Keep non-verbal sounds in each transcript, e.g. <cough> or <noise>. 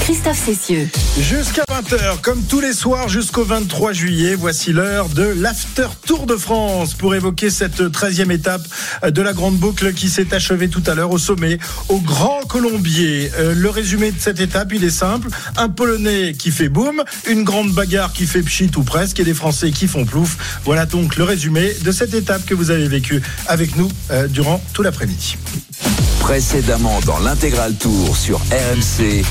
Christophe Cessieux. Jusqu'à 20h, comme tous les soirs jusqu'au 23 juillet, voici l'heure de l'After Tour de France pour évoquer cette 13e étape de la grande boucle qui s'est achevée tout à l'heure au sommet, au Grand Colombier. Euh, le résumé de cette étape, il est simple. Un Polonais qui fait boum, une grande bagarre qui fait pchit ou presque et des Français qui font plouf. Voilà donc le résumé de cette étape que vous avez vécue avec nous euh, durant tout l'après-midi. Précédemment dans l'intégral tour sur RMC.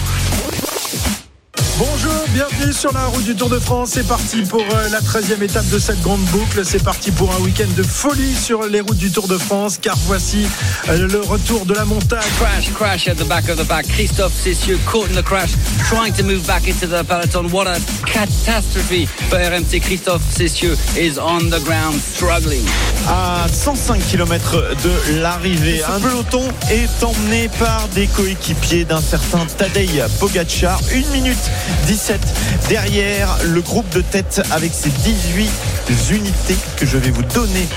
Bonjour, bienvenue sur la route du Tour de France. C'est parti pour euh, la 13e étape de cette grande boucle. C'est parti pour un week-end de folie sur les routes du Tour de France. Car voici euh, le retour de la montagne. Crash, crash at the back of the back. Christophe Cessieux caught in the crash, trying to move back into the peloton. What a catastrophe for RMC. Christophe Cessieux is on the ground struggling. à 105 km de l'arrivée. Un peloton est emmené par des coéquipiers d'un certain Tadej Pogacar. 1 minute 17 derrière le groupe de tête avec ses 18 unités que je vais vous donner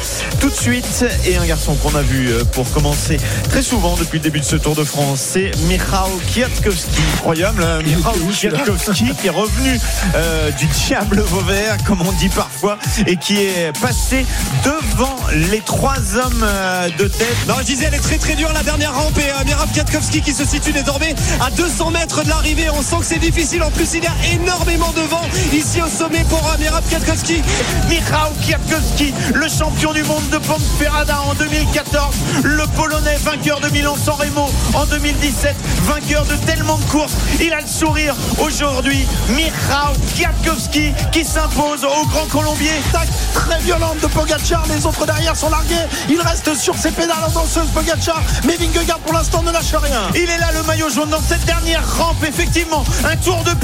tout de suite. Et un garçon qu'on a vu euh, pour commencer très souvent depuis le début de ce Tour de France, c'est Michał Kwiatkowski. Incroyable, hein, Michał Kwiatkowski qui est revenu euh, du diable Vauvert, comme on dit parfois, et qui est passé devant les trois hommes euh, de tête. Non, je disais, elle est très très dure la dernière rampe et euh, Kwiatkowski qui se situe désormais à 200 mètres de l'arrivée. On sent que c'est difficile. En plus, il y a énormément de vent ici au sommet pour Mirab Kwiatkowski. Michał Kwiatkowski, le champion du monde de Ponferrada en 2014, le Polonais vainqueur de Milan-San Remo en 2017, vainqueur de tellement de courses. Il a le sourire aujourd'hui. Michał Kwiatkowski qui s'impose au Grand Colombier. Tac, très violente de Pogacar. Les autres derrière sont largués. Il reste sur ses pédales en danseuse Pogacar. Mais Vingegaard pour l'instant ne lâche rien. Il est là le maillot jaune dans cette dernière rampe effectivement un tour de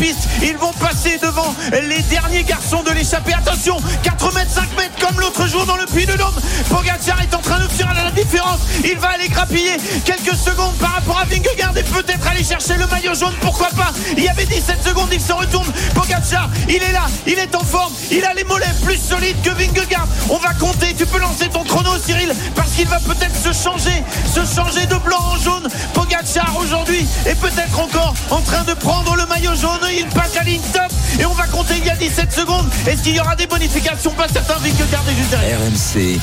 ils vont passer devant les derniers garçons de l'échappée. Attention 4 mètres 5 mètres comme l'autre jour dans le puits de Dôme. Pogacar est en train de faire la différence. Il va aller grappiller quelques secondes par rapport à Vingegaard et peut-être aller chercher le maillot jaune. Pourquoi pas? Il y avait 17 secondes il se retourne. Pogacar il est là il est en forme. Il a les mollets plus solides que Vingegaard. On va compter. Tu peux lancer ton chrono Cyril parce qu'il va peut-être se changer se changer de blanc en jaune. Pogacar aujourd'hui est peut-être encore en train de prendre le maillot jaune il passe à ligne top. Et on va compter il y a 17 secondes. Est-ce qu'il y aura des bonifications? Pas certain Vingegaard est juste derrière. RMC,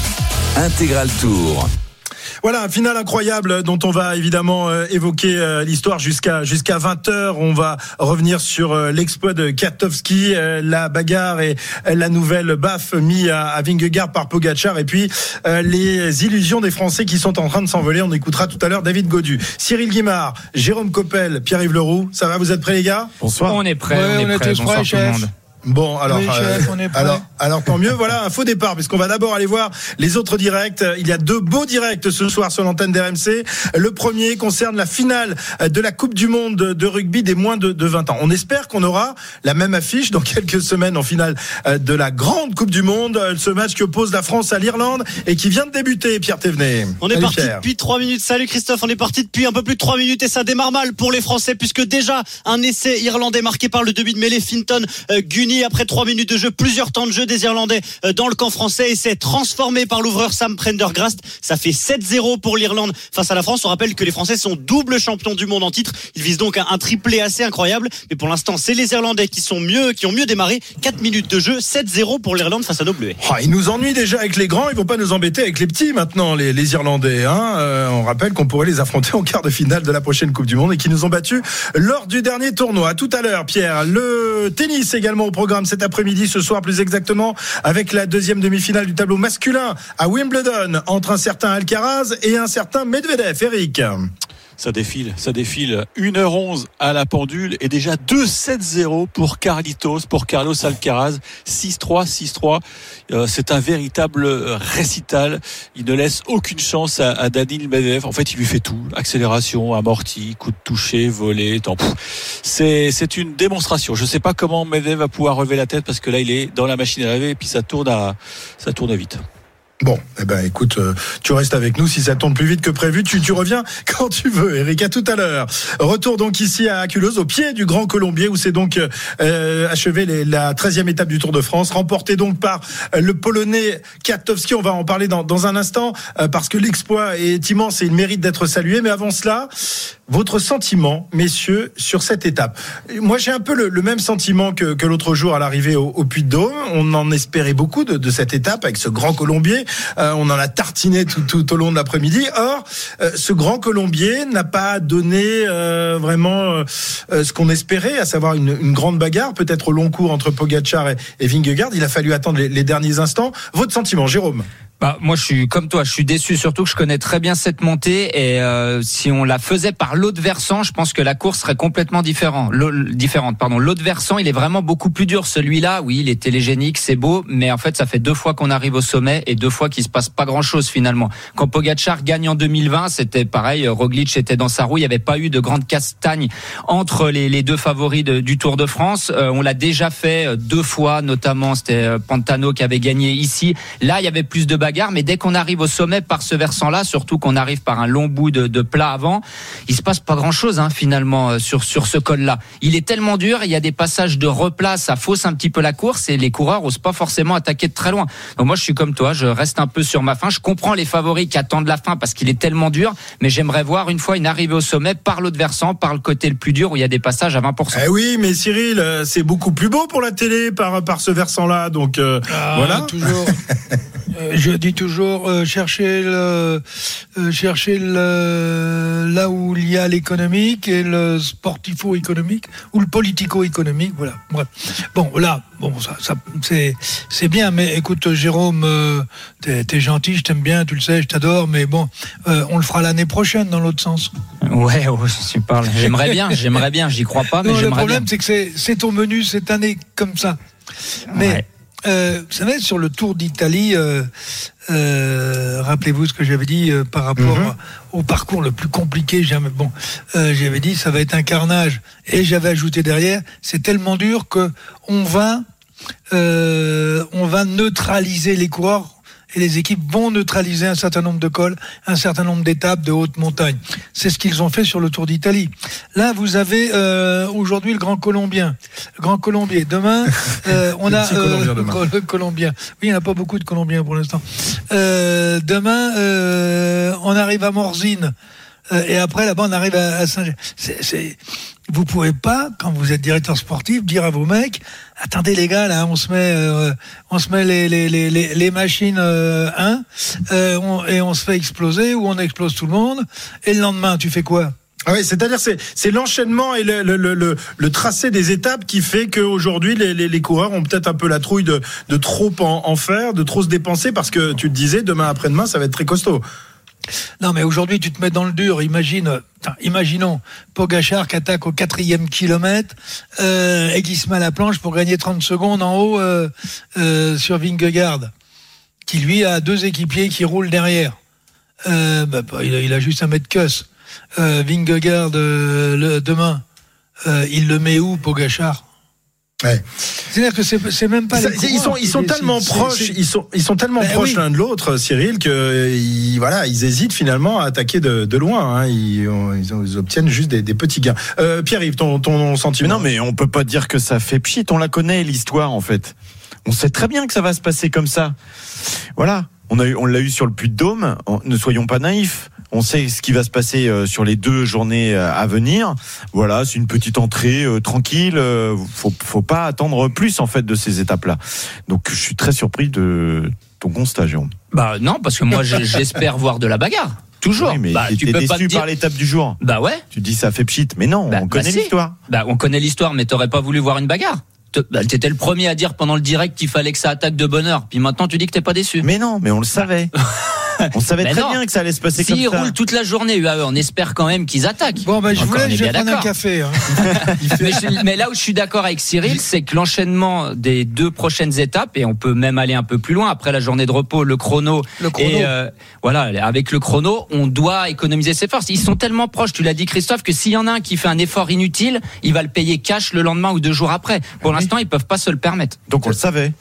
intégral tour. Voilà, un final incroyable dont on va évidemment euh, évoquer euh, l'histoire jusqu'à jusqu'à 20h. On va revenir sur euh, l'exploit de Katowski, euh, la bagarre et euh, la nouvelle baffe mise à, à Vingegaard par Pogacar et puis euh, les illusions des Français qui sont en train de s'envoler. On écoutera tout à l'heure David Godu, Cyril Guimard, Jérôme Coppel, Pierre-Yves Leroux. Ça va, vous êtes prêts les gars? Bonsoir. On est prêt, Ouais, on est on est prêt. tous Bonsoir prêts, tout le chef. monde. Bon, alors, Oui, chef, on est prêt. alors, alors tant mieux. Voilà un faux départ, puisqu'on va d'abord aller voir les autres directs. Il y a deux beaux directs ce soir sur l'antenne d'RMC. Le premier concerne la finale de la Coupe du Monde de rugby des moins de, de 20 ans. On espère qu'on aura la même affiche dans quelques semaines en finale de la grande Coupe du Monde. Ce match qui oppose la France à l'Irlande et qui vient de débuter. Pierre Thévenet. On est Salut, parti Pierre. depuis 3 minutes. Salut Christophe, on est parti depuis un peu plus de 3 minutes et ça démarre mal pour les Français puisque déjà un essai irlandais marqué par le demi de mêlée Finton euh, Après 3 minutes de jeu, plusieurs temps de jeu des Irlandais euh, dans le camp français et c'est transformé par l'ouvreur Sam Prendergrast. Ça fait 7-0 pour l'Irlande face à la France. On rappelle que les Français sont double champions du monde en titre. Ils visent donc un, triplé assez incroyable. Mais pour l'instant, c'est les Irlandais qui sont mieux, qui ont mieux démarré. 4 minutes de jeu, 7-0 pour l'Irlande face à nos Bleus. Ah, ils nous ennuient déjà avec les grands, ils vont pas nous embêter avec les petits maintenant, les, Irlandais. Hein Euh, on rappelle qu'on pourrait les affronter en quart de finale de la prochaine Coupe du Monde et qui nous ont battus lors du dernier tournoi. Tout à l'heure, Pierre. Le tennis également au programme cet après-midi, ce soir plus exactement, avec la deuxième demi-finale du tableau masculin à Wimbledon entre un certain Alcaraz et un certain Medvedev. Eric. Ça défile, ça défile. 1h11 à la pendule et déjà 2-7-0 pour Carlitos, pour Carlos Alcaraz. 6-3, 6-3. Euh, c'est un véritable récital. Il ne laisse aucune chance à, à Danil Medvedev. En fait, il lui fait tout. Accélération, amorti, coup de toucher, volé. tant-. C'est, c'est une démonstration. Je ne sais pas comment Medvedev va pouvoir relever la tête parce que là, il est dans la machine à laver et puis ça tourne à, ça tourne vite. Bon, eh ben écoute, euh, tu restes avec nous si ça tombe plus vite que prévu. Tu, reviens <laughs> quand tu veux, Eric. À tout à l'heure. Retour donc ici à Aculose, au pied du Grand Colombier, où c'est donc euh, achevé les- la 13e étape du Tour de France, remportée donc par euh, le Polonais Katowski. On va en parler dans, un instant, euh, parce que l'exploit est immense et il mérite d'être salué. Mais avant cela, votre sentiment, messieurs, sur cette étape? Moi, j'ai un peu le, même sentiment que, l'autre jour à l'arrivée au, Puy-de-Dôme. On en espérait beaucoup de, cette étape avec ce grand Colombier. Euh, on en a tartiné tout, au long de l'après-midi. Or, euh, ce grand Colombier n'a pas donné euh, vraiment ce qu'on espérait, à savoir une, grande bagarre, peut-être au long cours entre Pogacar et, et Vingegaard. Il a fallu attendre les derniers instants. Votre sentiment, Jérôme? Bah, moi, je suis comme toi, je suis déçu, surtout que je connais très bien cette montée et euh, si on la faisait par l'autre versant, je pense que la course serait complètement différente. Pardon, l'autre versant, il est vraiment beaucoup plus dur. Celui-là, oui, il est télégénique, c'est beau, mais en fait, ça fait deux fois qu'on arrive au sommet et deux fois qu'il se passe pas grand-chose finalement. Quand Pogacar gagne en 2020, c'était pareil. Roglic était dans sa roue, il n'y avait pas eu de grande castagne entre les, deux favoris du Tour de France. Euh, on l'a déjà fait euh, deux fois, notamment c'était euh, Pantano qui avait gagné ici. Là, il y avait plus de bagarres, mais dès qu'on arrive au sommet par ce versant-là, surtout qu'on arrive par un long bout de, de plat avant, il se passe pas grand-chose hein, finalement euh, sur sur ce col-là. Il est tellement dur, il y a des passages de replat, ça fausse un petit peu la course et les coureurs osent pas forcément attaquer de très loin. Donc moi, je suis comme toi, je reste un peu sur ma fin. Je comprends les favoris qui attendent la fin parce qu'il est tellement dur, mais j'aimerais voir une fois une arrivée au sommet par l'autre versant, par le côté le plus dur où il y a des passages à 20%. Eh oui, mais Cyril, euh, c'est beaucoup plus beau pour la télé par, par ce versant-là. Donc euh, Ah, voilà. Toujours. <laughs> Euh, je dis toujours euh, chercher le, euh, chercher le, là où il y a l'économique et le sportifo-économique ou le politico-économique. Voilà. Bref. Bon, là, bon, ça, ça c'est, c'est bien. Mais écoute, Jérôme, euh, t'es, t'es gentil, je t'aime bien, tu le sais, je t'adore. Mais bon, euh, on le fera l'année prochaine dans l'autre sens. Ouais, ouais, tu parles. J'aimerais bien, j'aimerais bien. J'y crois pas, mais Non, le problème, c'est que c'est, c'est au menu cette année comme ça. Mais Ouais. Euh, vous savez, sur le Tour d'Italie, euh, euh, rappelez-vous ce que j'avais dit euh, par rapport Mhm. au parcours le plus compliqué jamais. Bon, euh, j'avais dit ça va être un carnage, et j'avais ajouté derrière, c'est tellement dur que on va, euh, on va neutraliser les coureurs. Et les équipes vont neutraliser un certain nombre de cols, un certain nombre d'étapes de haute montagne. C'est ce qu'ils ont fait sur le Tour d'Italie. Là, vous avez euh, aujourd'hui le Grand Colombien, le Grand Colombier. Demain, <laughs> euh, on a demain. le Colombien. Oui, il n'y en a pas beaucoup de Colombiens pour l'instant. Euh, demain, euh, on arrive à Morzine. Euh, et après, là-bas, on arrive à, à Saint-Germain. Vous pouvez pas, quand vous êtes directeur sportif, dire à vos mecs, attendez les gars, là, on se met, euh, on se met les, les, les, les, machines euh, 1 euh, on- et on se fait exploser ou on explose tout le monde. Et le lendemain, tu fais quoi? Ah oui, c'est-à-dire c'est c'est l'enchaînement et le, le, le, le, le tracé des étapes qui fait qu'aujourd'hui les, les, les coureurs ont peut-être un peu la trouille de, de trop en, en faire, de trop se dépenser parce que tu te disais demain après-demain ça va être très costaud. Non, mais aujourd'hui, tu te mets dans le dur. Imagine, imaginons Pogachar qui attaque au quatrième kilomètre euh, et qui se met à la planche pour gagner 30 secondes en haut euh, euh, sur Vingegaard, qui lui a deux équipiers qui roulent derrière. Euh, bah, bah, il, a, il a juste un mètre cuss. Vingegaard, le, demain, il le met où, Pogachar? Ouais. C'est-à-dire que c'est même pas Ça, les ils sont ils sont tellement C'est- proches, ils sont ils sont tellement Ben proches oui. l'un de l'autre, Cyril, que ils, voilà ils hésitent finalement à attaquer de, de loin. Hein. Ils, ont- ils, ont- ils obtiennent juste des, des petits gains. Euh, Pierre-Yves, ton ton Mais sentiment non, mais on peut pas dire que ça fait pchit. On la connaît l'histoire en fait. On sait très bien que ça va se passer comme ça. Voilà. On a eu, on l'a eu sur le Puy de Dôme. Ne soyons pas naïfs. On sait ce qui va se passer euh, sur les deux journées euh, à venir. Voilà, c'est une petite entrée euh, tranquille. Faut, faut pas attendre plus en fait de ces étapes-là. Donc, je suis très surpris de ton constat, Jérôme. Bah non, parce que moi <laughs> j'espère voir de la bagarre. Toujours. Oui, mais bah, tu peux pas te déçu dire. par l'étape du jour. Bah ouais. Tu dis ça fait pchit, mais non, Bah, on bah connaît si. l'histoire. Bah on connaît l'histoire, mais t'aurais pas voulu voir une bagarre. Bah, t'étais le premier à dire pendant le direct qu'il fallait que ça attaque de bonne heure. Puis maintenant tu dis que t'es pas déçu. Mais non, mais on le savait. <laughs> on savait <laughs> très non. bien que ça allait se passer S'ils comme ça. roulent toute la journée UAE, on espère quand même qu'ils attaquent. Bon, ben, je voulais, je vais prendre un café. hein. <laughs> mais, je- mais là où je suis d'accord avec Cyril, c'est que l'enchaînement des deux prochaines étapes, et on peut même aller un peu plus loin, après la journée de repos, le chrono, Le chrono. et euh, voilà, avec le chrono, on doit économiser ses forces. Ils sont tellement proches, tu l'as dit Christophe, que s'il y en a un qui fait un effort inutile, il va le payer cash le lendemain ou deux jours après. Pour l'instant, ils peuvent pas se le permettre. Donc on le savait.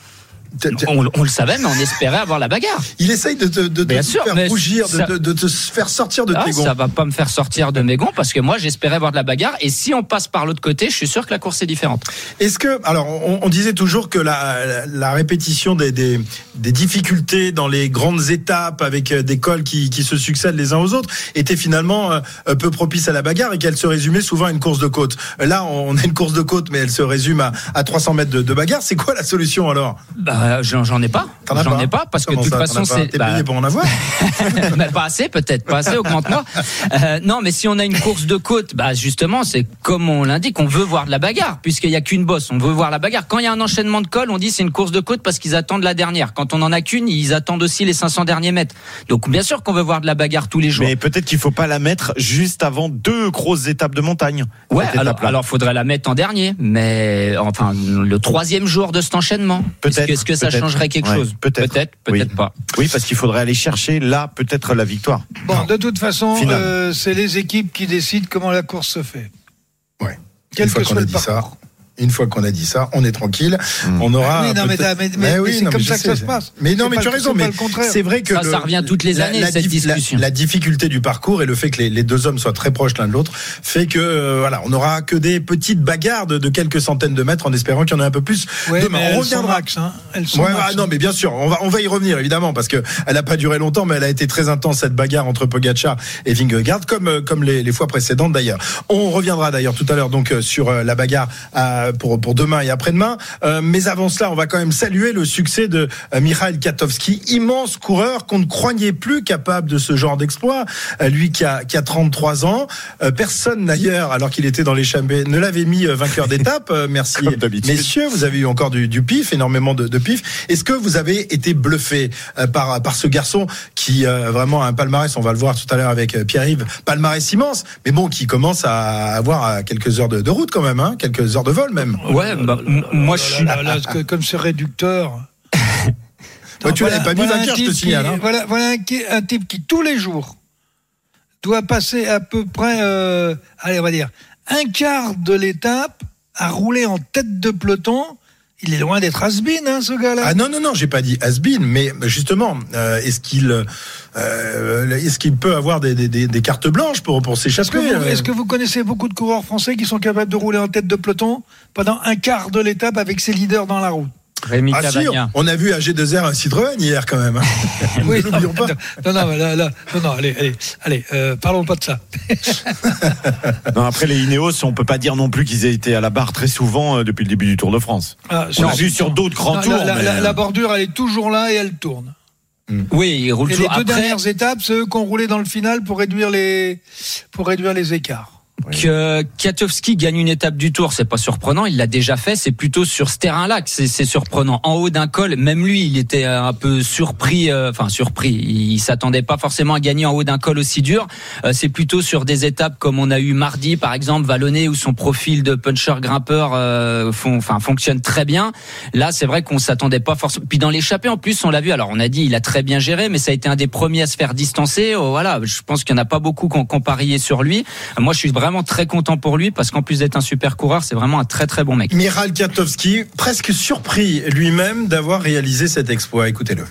On, on le savait, mais on espérait avoir la bagarre. Il essaye de te, de, de Bien te sûr, faire rougir, ça- de, te faire sortir de Ah, tes gonds. ça va pas me faire sortir de mes gonds parce que moi j'espérais voir de la bagarre et si on passe par l'autre côté, je suis sûr que la course est différente. Est-ce que, alors, on, on disait toujours que la, la, la répétition des, des, des difficultés dans les grandes étapes avec euh, des cols qui, qui se succèdent les uns aux autres était finalement euh, euh, peu propice à la bagarre et qu'elle se résumait souvent à une course de côte. Là, on a une course de côte, mais elle se résume à, à 300 mètres de, de bagarre. C'est quoi la solution alors? Bah, j'en j'en ai pas. J'en pas ai pas parce que de toute façon c'est. T'es bah, payé pour en avoir mais <laughs> pas assez peut-être, pas assez, augmente-moi. Euh, non, mais si on a une course de côte, bah justement, c'est comme on l'indique, on veut voir de la bagarre, puisqu'il y a qu'une bosse, on veut voir la bagarre. Quand il y a un enchaînement de cols, on dit c'est une course de côte parce qu'ils attendent la dernière. Quand on en a qu'une, ils attendent aussi les 500 derniers mètres. Donc bien sûr qu'on veut voir de la bagarre tous les jours. Mais peut-être qu'il faut pas la mettre juste avant deux grosses étapes de montagne. Ouais, alors, alors faudrait la mettre en dernier, mais enfin le troisième jour de cet enchaînement. Est-ce Peut-être, que, ça changerait quelque Ouais, chose peut-être. peut-être, peut-être Oui. pas. Oui, parce qu'il faudrait aller chercher là peut-être la victoire. Bon, de toute façon, euh, c'est les équipes qui décident comment la course se fait. Ouais. Quel Une fois que qu'on soit a le dit ça. Une fois qu'on a dit ça, on est tranquille. Mm. On aura. Oui, non, mais mais- mais c'est non, comme ça que ça se passe. Mais non, mais pas tu as raison. Mais le contraire. c'est vrai que Ça, le- ça revient toutes les années, la cette discussion. La, la difficulté du parcours et le fait que les, les deux hommes soient très proches l'un de l'autre fait que euh, voilà, on n'aura que des petites bagarres de, de quelques centaines de mètres en espérant qu'il y en ait un peu plus Ouais, demain. mais On elles sont reviendra. max, hein. Elles sont Ouais, max, ah, non, mais bien sûr, on va, on va y revenir évidemment parce que elle n'a pas duré longtemps, mais elle a été très intense cette bagarre entre Pogacar et Vingegaard, comme euh, comme les, les fois précédentes d'ailleurs. On reviendra d'ailleurs tout à l'heure donc euh, sur la bagarre euh, pour pour demain et après-demain. Euh, mais avant cela, on va quand même saluer le succès de euh, Mikhail Katowski, immense coureur qu'on ne croyait plus capable de ce genre d'exploit. Euh, lui qui a qui a 33 ans, Euh, personne d'ailleurs, alors qu'il était dans l'échappée, ne l'avait mis euh, vainqueur <laughs> d'étape. Euh, merci messieurs, vous avez eu encore du, du pif, énormément de, de pif. Est-ce que vous avez été bluffé euh, par par ce garçon qui euh, vraiment a un palmarès, on va le voir tout à l'heure avec euh, Pierre-Yves, palmarès immense, mais bon, qui commence à avoir euh, quelques heures de, de route quand même, hein, quelques heures de vol même. Ouais, bah, m- moi je suis. Comme c'est réducteur. Tu Voilà- l'avais pas mis voilà vainqueur, un je te type signale. qui- hein. Voilà, voilà un type qui, tous les jours, doit passer à peu près, euh, allez, on va dire, un quart de l'étape à rouler en tête de peloton. Il est loin d'être has-been, hein, ce gars-là. Ah non non non, j'ai pas dit has-been, mais justement, euh, est-ce qu'il euh, est-ce qu'il peut avoir des, des, des, des cartes blanches pour pour Est-ce que, s'échapper vous, euh est-ce que vous connaissez beaucoup de coureurs français qui sont capables de rouler en tête de peloton pendant un quart de l'étape avec ses leaders dans la route Rémi Ah on a vu à G2R un Citroën hier quand même. hein. <laughs> Oui, ne l'oublions pas. Non, non, mais là, là, non, non, allez, allez, allez, euh, parlons pas de ça. <laughs> Non, après les Ineos, on peut pas dire non plus qu'ils aient été à la barre très souvent euh, depuis le début du Tour de France. Ah, On sur- l'a vu sur d'autres grands Non, tours. la, la- mais- la- la bordure, elle est toujours là et elle tourne. Oui, il roule Et les deux Après, dernières étapes, c'est eux qui ont roulé dans le final pour réduire les, pour réduire les écarts. Que Katowski gagne une étape du Tour, c'est pas surprenant. Il l'a déjà fait. C'est plutôt sur ce terrain-là que c'est surprenant. En haut d'un col, même lui, il était un peu surpris. euh, Enfin, surpris. Il, s'attendait pas forcément à gagner en haut d'un col aussi dur. Euh, c'est plutôt sur des étapes comme on a eu mardi, par exemple, Vallonné, où son profil de puncher grimpeur euh, enfin fonctionne très bien. Là, c'est vrai qu'on s'attendait pas forcément. Puis dans l'échappée, en plus, on l'a vu. Alors, on a dit, il a très bien géré, mais ça a été un des premiers à se faire distancer. Oh, voilà, je pense qu'il y en a pas beaucoup qui ont parié sur lui. Moi, je suis vraiment très content pour lui parce qu'en plus d'être un super coureur, c'est vraiment un très très bon mec. Miral Katowski, presque surpris lui-même d'avoir réalisé cet exploit. Écoutez-le.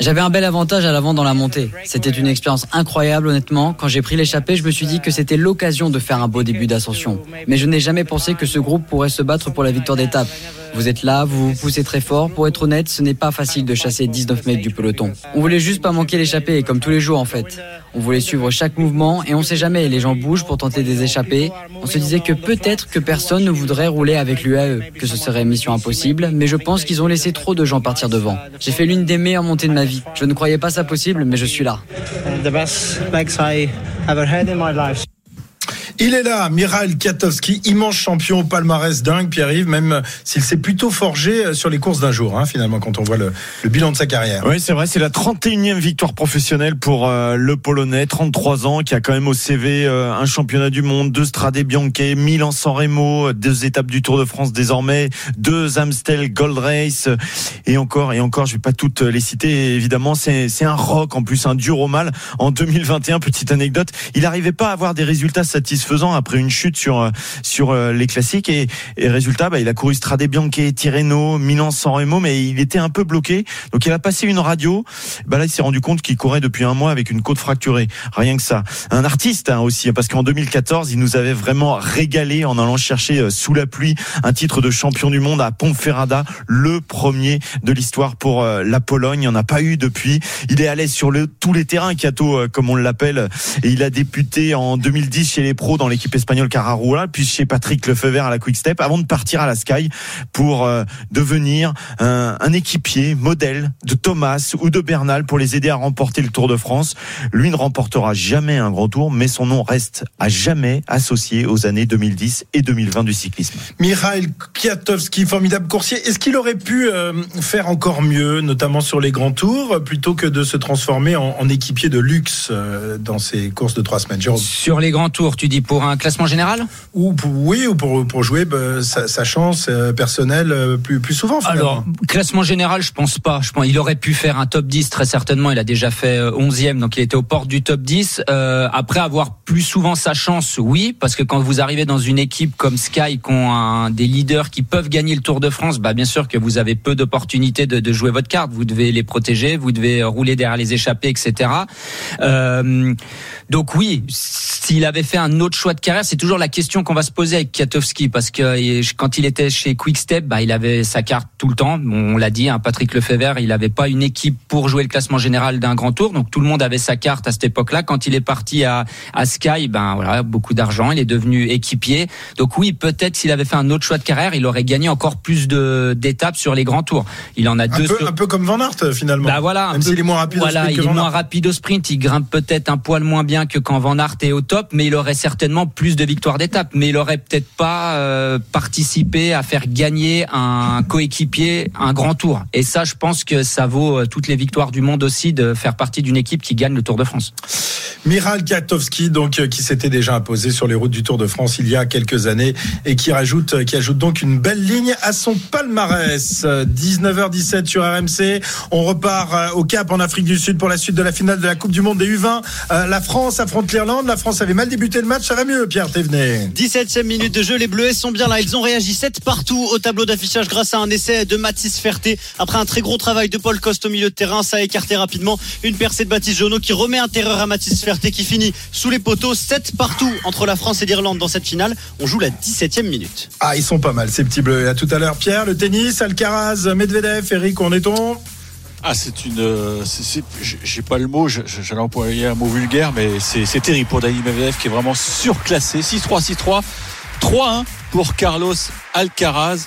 J'avais un bel avantage à l'avant dans la montée. C'était une expérience incroyable honnêtement. Quand j'ai pris l'échappée, je me suis dit que c'était l'occasion de faire un beau début d'ascension. Mais je n'ai jamais pensé que ce groupe pourrait se battre pour la victoire d'étape. Vous êtes là, vous vous poussez très fort. Pour être honnête, ce n'est pas facile de chasser 19 mètres du peloton. On voulait juste pas manquer l'échappée, comme tous les jours en fait. On voulait suivre chaque mouvement et on sait jamais, les gens bougent pour tenter des échappées. On se disait que peut-être que personne ne voudrait rouler avec l'UAE, que ce serait mission impossible, mais je pense qu'ils ont laissé trop de gens partir devant. J'ai fait l'une des meilleures montées de ma vie. Je ne croyais pas ça possible, mais je suis là. Il est là, Miral Katowski, immense champion au palmarès dingue, Pierre-Yves, même s'il s'est plutôt forgé euh, sur les courses d'un jour, hein, finalement, quand on voit le, bilan de sa carrière. Oui, c'est vrai, c'est la 31e victoire professionnelle pour euh, le Polonais, 33 ans, qui a quand même au CV euh, un championnat du monde, deux Strade Bianche, Milan-San Remo, deux étapes du Tour de France désormais, deux Amstel Gold Race, et encore, et encore, je vais pas toutes les citer, évidemment, c'est c'est un rock, en plus, un dur au mal. En 2021, petite anecdote, il n'arrivait pas à avoir des résultats satisfaisants satisfaisant après une chute sur euh, sur euh, les classiques et, résultat, bah, il a couru Strade Bianche, Tirreno, Milan-San Remo, mais il était un peu bloqué. Donc il a passé une radio. Bah là, il s'est rendu compte qu'il courait depuis un mois avec une côte fracturée. Rien que ça. Un artiste hein, aussi, parce qu'en 2014, il nous avait vraiment régalé en allant chercher euh, sous la pluie un titre de champion du monde à Ponferrada, le premier de l'histoire pour la Pologne. Il n'y en a pas eu depuis. Il est allé sur le, tous les terrains, Kato, comme on l'appelle, et il a débuté en 2010 chez les pros dans l'équipe espagnole Cararula, puis chez Patrick Lefebvre à la Quick Step, avant de partir à la Sky pour devenir un, un équipier modèle de Thomas ou de Bernal pour les aider à remporter le Tour de France. Lui ne remportera jamais un grand tour, mais son nom reste à jamais associé aux années 2010 et 2020 du cyclisme. Mikhail Kwiatkowski, formidable coursier. Est-ce qu'il aurait pu euh, faire encore mieux, notamment sur les grands tours, plutôt que de se transformer en, en équipier de luxe euh, dans ces courses de trois semaines Jérôme? Sur les grands tours, tu dis pour un classement général? Ou pour, Oui, ou pour, pour jouer bah, sa, sa, chance euh, personnelle plus, plus souvent. Finalement. Alors, classement général, je pense pas. Je pense il aurait pu faire un top 10 très certainement. Il a déjà fait 11e, donc il était aux portes du top 10. Euh, après avoir plus souvent sa chance, oui, parce que quand vous arrivez dans une équipe comme Sky, qui ont un, des leaders qui peuvent gagner le Tour de France, bah bien sûr que vous avez peu d'opportunités de, de, jouer votre carte. Vous devez les protéger, vous devez rouler derrière les échappées, etc. Euh, donc oui, s'il avait fait un autre choix de carrière, c'est toujours la question qu'on va se poser avec Kiatowski, parce que quand il était chez Quickstep, bah il avait sa carte tout le temps. On l'a dit, hein, Patrick Lefebvre, il n'avait pas une équipe pour jouer le classement général d'un grand tour, donc tout le monde avait sa carte à cette époque-là. Quand il est parti à, à Sky, ben voilà, beaucoup d'argent, il est devenu équipier. Donc oui, peut-être s'il avait fait un autre choix de carrière, il aurait gagné encore plus de d'étapes sur les grands tours. Il en a un deux. Peu, sur... Un peu comme Van Aert finalement. Bah voilà, même s'il est moins rapide. Voilà, au sprint il est moins rapide au sprint, il grimpe peut-être un poil moins bien que quand Van Aert est au top, mais il aurait certainement plus de victoires d'étape. Mais il aurait peut-être pas euh, participé à faire gagner un coéquipier un grand tour. Et ça, je pense que ça vaut euh, toutes les victoires du monde aussi de faire partie d'une équipe qui gagne le Tour de France. Miral Katowski, donc euh, qui s'était déjà imposé sur les routes du Tour de France il y a quelques années et qui rajoute, euh, qui ajoute donc une belle ligne à son palmarès. 19h17 sur RMC. On repart euh, au Cap en Afrique du Sud pour la suite de la finale de la Coupe du Monde des U20. La France affronte l'Irlande. La France avait mal débuté le match. Ça va mieux, Pierre Thévenet. 17e minute de jeu. Les Bleus sont bien là. Ils ont réagi 7 partout au tableau d'affichage grâce à un essai de Mathis Ferté. Après un très gros travail de Paul Coste au milieu de terrain, ça a écarté rapidement une percée de Baptiste Jonot qui remet un terreur à Mathis Ferté qui finit sous les poteaux. 7 partout entre la France et l'Irlande dans cette finale. On joue la 17e minute. Ah, ils sont pas mal, ces petits bleus. À tout à l'heure, Pierre. Le tennis, Alcaraz, Medvedev, Eric, on est-on? Ah, c'est une. euh, J'ai pas le mot, j'allais employer un mot vulgaire, mais c'est terrible pour Dani Medvedev qui est vraiment surclassé. 6-3, 6-3, 3-1 pour Carlos Alcaraz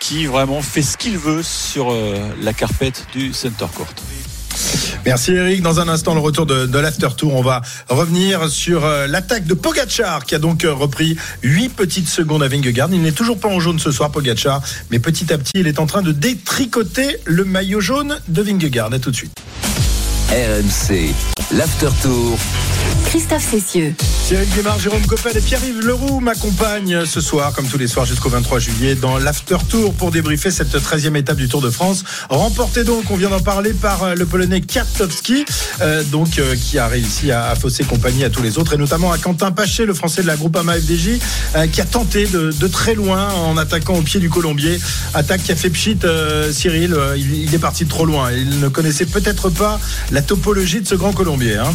qui vraiment fait ce qu'il veut sur euh, la carpette du Center Court. Merci Eric. Dans un instant, le retour de, l'after tour. On va revenir sur euh, l'attaque de Pogachar qui a donc euh, repris 8 petites secondes à Vingegaard. Il n'est toujours pas en jaune ce soir, Pogachar, mais petit à petit, il est en train de détricoter le maillot jaune de Vingegaard. À tout de suite. RMC, l'after tour. Christophe Cessieux. Cyril Guimard, Jérôme Coppel et Pierre-Yves Leroux m'accompagnent ce soir, comme tous les soirs jusqu'au 23 juillet, dans l'After Tour pour débriefer cette 13e étape du Tour de France. Remportée donc, on vient d'en parler, par le Polonais Kwiatkowski, euh, donc, euh, qui a réussi à, à, fausser compagnie à tous les autres, et notamment à Quentin Paché, le Français de la Groupama FDJ, euh, qui a tenté de, de, très loin en attaquant au pied du Colombier. Attaque qui a fait pchit Cyril, il, il, est parti de trop loin. Il ne connaissait peut-être pas la topologie de ce grand Colombier. Hein.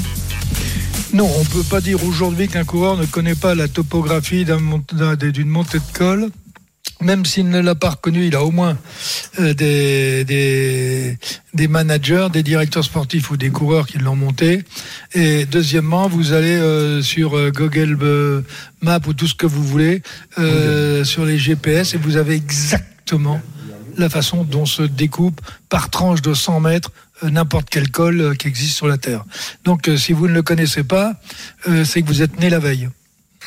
Non, on ne peut pas dire aujourd'hui qu'un coureur ne connaît pas la topographie d'une montée de col. Même s'il ne l'a pas reconnu, il a au moins euh, des, des, des, managers, des directeurs sportifs ou des coureurs qui l'ont monté. Et deuxièmement, vous allez euh, sur euh, Google Maps ou tout ce que vous voulez, sur les GPS, et vous avez exactement la façon dont se découpe par tranche de 100 mètres n'importe quel col qui existe sur la Terre. Donc si vous ne le connaissez pas, c'est que vous êtes né la veille.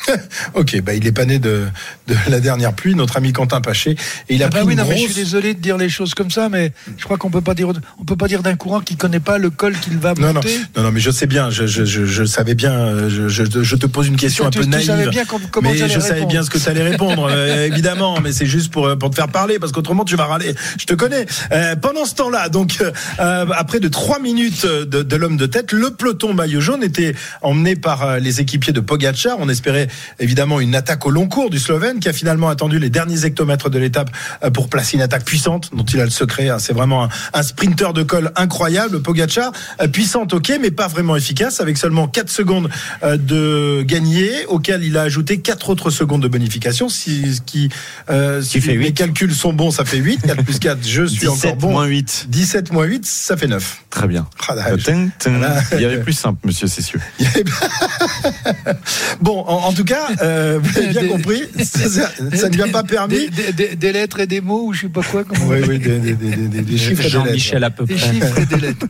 <laughs> ok, bah il est pas né de, de la dernière pluie, notre ami Quentin Paché, et il a ah bah pris oui, non, grosse... mais je suis désolé de dire les choses comme ça, mais je crois qu'on peut pas dire, on peut pas dire d'un courant qui connaît pas le col qu'il va non, monter. Non, non, non, mais je sais bien, je, je, je, je savais bien, je, te pose une question tu, un peu naïve, savais bien comment, comment mais je répondre. savais bien ce que tu allais répondre, <laughs> euh, évidemment, mais c'est juste pour pour te faire parler, parce qu'autrement tu vas râler. Je te connais. Euh, pendant ce temps-là, donc euh, après de trois minutes de, de l'homme de tête, le peloton maillot jaune était emmené par les équipiers de Pogacar. On espérait espérait évidemment une attaque au long cours du Slovène qui a finalement attendu les derniers hectomètres de l'étape euh, pour placer une attaque puissante dont il a le secret. hein. C'est vraiment un, un sprinter de col incroyable. Pogacar, euh, puissante, ok, mais pas vraiment efficace avec seulement 4 secondes euh, de gagné, auquel il a ajouté 4 autres secondes de bonification, si, ce qui, euh, si fait mes huit. calculs sont bons, ça fait 8. 4 plus 4, je suis 17 encore bon. moins 8. 17 moins 8, ça fait 9. Très bien. Ah, là, je-. Il y avait plus simple, monsieur Cessieux. <laughs> <laughs> Bon, en, en tout cas, euh, vous avez bien compris, ça, ne lui a pas permis. Des, des- des- des lettres et des mots ou je sais pas quoi. comment Oui, oui, des, des- des- des- des chiffres et des Jean-Michel lettres. à peu Des près. chiffres et des lettres.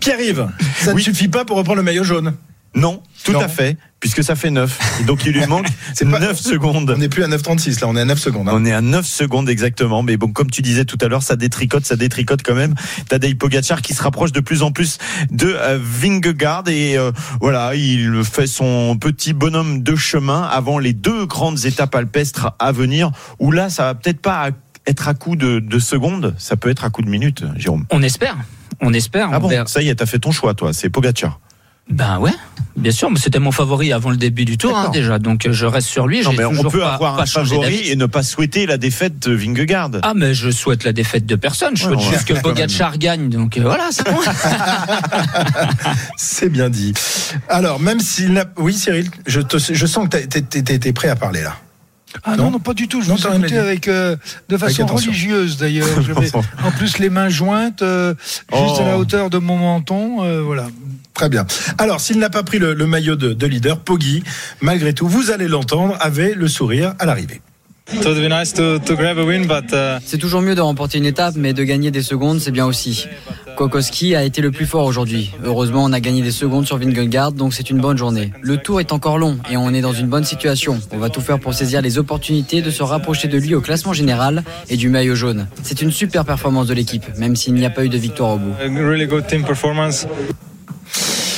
Pierre-Yves, ça ne suffit pas pour reprendre le maillot jaune. Non, tout Non. à fait, puisque ça fait 9. Donc il lui manque <laughs> C'est pas- 9 secondes. On n'est plus à 9,36 là, on est à 9 secondes. hein. On est à 9 secondes exactement, mais bon, comme tu disais tout à l'heure, ça détricote, ça détricote quand même. Tadej Pogacar qui se rapproche de plus en plus de euh, Vingegaard et euh, voilà, il fait son petit bonhomme de chemin avant les deux grandes étapes alpestres à venir, où là, ça va peut-être pas être à coup de, de secondes, ça peut être à coup de minutes, Jérôme. On espère. On espère. Ah on bon, ça y est, t'as fait ton choix, toi, c'est Pogacar. Ben ouais, bien sûr, mais c'était mon favori avant le début du tour hein, déjà, donc euh, je reste sur lui. Non, mais on peut pas- avoir pas un favori et ne pas souhaiter la défaite de Vingegaard. Ah mais je souhaite la défaite de personne, je Ouais, souhaite juste que. Pogacar gagne, donc euh, voilà, c'est bon. <laughs> C'est bien dit. Alors, même s'il n'a. Oui, Cyril, je, te, je sens que tu es, prêt à parler là. Ah Non non, non, pas du tout. Je Non, vous écoutais avec euh, de façon religieuse d'ailleurs. J'avais <laughs> en plus les mains jointes, euh, juste Oh. à la hauteur de mon menton. euh, voilà. Très bien. Alors, s'il n'a pas pris le, le maillot de, de leader, Poggi, malgré tout, vous allez l'entendre, avait le sourire à l'arrivée. Uh, C'est toujours mieux de remporter une étape, mais de gagner des secondes, c'est bien aussi. Kokoski a été le plus fort aujourd'hui. Heureusement, on a gagné des secondes sur Vingegaard, donc c'est une bonne journée. Le tour est encore long et on est dans une bonne situation. On va tout faire pour saisir les opportunités de se rapprocher de lui au classement général et du maillot jaune. C'est une super performance de l'équipe, même s'il n'y a pas eu de victoire au bout.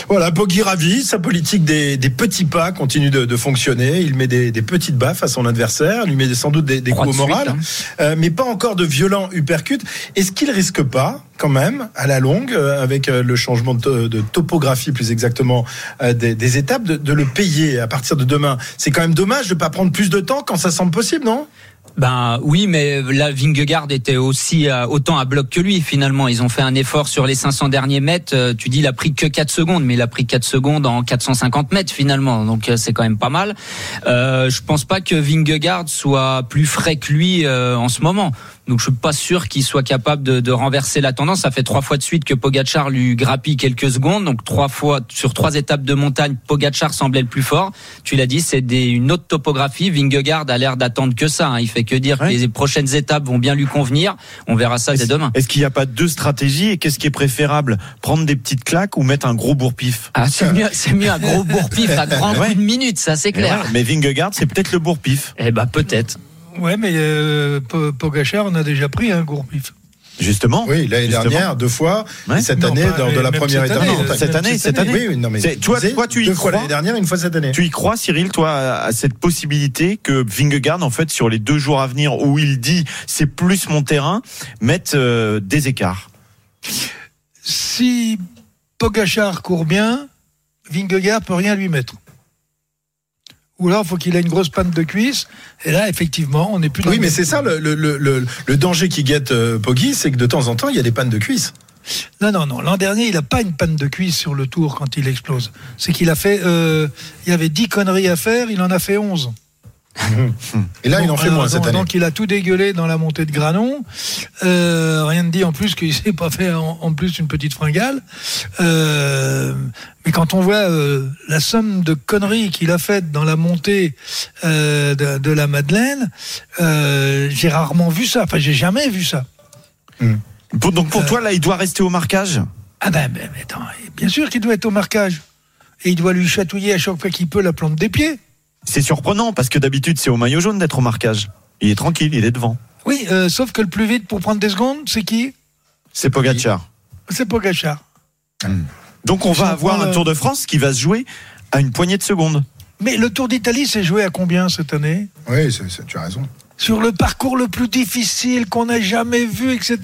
Voilà, Poggi ravi, sa politique des, des petits pas continue de, de fonctionner. Il met des, des petites baffes à son adversaire, lui met sans doute des, des coups au de moral, hein. Euh, mais pas encore de violents uppercuts. Est-ce qu'il risque pas, quand même, à la longue, euh, avec euh, le changement de, to- de topographie, plus exactement, euh, des, des étapes, de, de le payer à partir de demain? C'est quand même dommage de pas prendre plus de temps quand ça semble possible, non? Ben oui, mais là Vingegaard était aussi euh, autant à bloc que lui finalement. Ils ont fait un effort sur les 500 derniers mètres. Euh, tu dis il a pris que 4 secondes, mais il a pris 4 secondes en 450 mètres finalement. Donc euh, c'est quand même pas mal. Euh, je pense pas que Vingegaard soit plus frais que lui euh, en ce moment. Donc je suis pas sûr qu'il soit capable de, de renverser la tendance. Ça fait trois fois de suite que Pogachar lui grappille quelques secondes. Donc trois fois sur trois étapes de montagne, Pogachar semblait le plus fort. Tu l'as dit, c'est une autre topographie. Vingegaard a l'air d'attendre que ça. hein. Il fait que dire Ouais. que les prochaines étapes vont bien lui convenir. On verra ça dès demain. Est-ce qu'il n'y a pas deux stratégies et qu'est-ce qui est préférable? Prendre des petites claques ou mettre un gros bourre-pif? Ah, c'est mieux, c'est mieux un gros bourre-pif à <laughs> grand Ouais. coup de minute, ça c'est clair. Ouais, Mais Vingegaard, c'est peut-être le bourre-pif. Eh ben peut-être. Ouais, mais euh, Po- Pogachar, on a déjà pris un gourpif. Justement. Oui, l'année dernière, deux fois, Ouais. cette Non, année, lors de la première étape. cette année, cette année. Oui, oui, non, mais C'est- toi- toi, tu y deux fois crois l'année dernière, une fois cette année. Tu y crois, Cyril, toi, à cette possibilité que Vingegaard, en fait, sur les deux jours à venir, où il dit c'est plus mon terrain, mette euh, des écarts? Si Pogachar court bien, Vingegaard peut rien lui mettre. Ou alors, il faut qu'il ait une grosse panne de cuisse. Et là, effectivement, on n'est plus dans Oui, mais c'est ça le, le, le, le- le danger qui guette euh, Poggi, c'est que de temps en temps, il y a des pannes de cuisse. Non, non, non. L'an dernier, il n'a pas une panne de cuisse sur le tour quand il explose. C'est qu'il a fait. euh, il y avait 10 conneries à faire, il en a fait 11. Et là, il en fait moins cette donc, année. donc, il a tout dégueulé dans la montée de Granon. Euh, rien ne dit en plus qu'il <laughs> s'est pas fait en, en plus une petite fringale. Euh, mais quand on voit euh, la somme de conneries qu'il a faites dans la montée de, de la Madeleine, j'ai rarement vu ça. Enfin, j'ai jamais vu ça. Pour- Donc pour toi, là, il doit rester au marquage? Ah ben, ben, mais attends, bien sûr qu'il doit être au marquage. Et il doit lui chatouiller à chaque fois qu'il peut la plante des pieds. C'est surprenant, parce que d'habitude, c'est au maillot jaune d'être au marquage. Il est tranquille, il est devant. Oui, euh, sauf que le plus vite pour prendre des secondes, c'est qui? C'est Pogacar. C'est Pogachar. Donc on va avoir un le- Tour de France qui va se jouer à une poignée de secondes. Mais le Tour d'Italie s'est joué à combien cette année? Oui, tu as raison. Sur le parcours le plus difficile qu'on ait jamais vu, etc.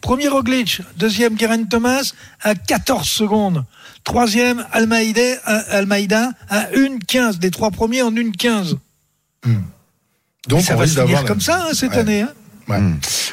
Premier Roglic, deuxième Geraint Thomas à 14 secondes. Troisième Almeida, à- Almeida à 1,15. Les trois premiers en 1,15. Donc ça on va se finir d'avoir comme ça hein, cette Ouais. année. hein. Ouais.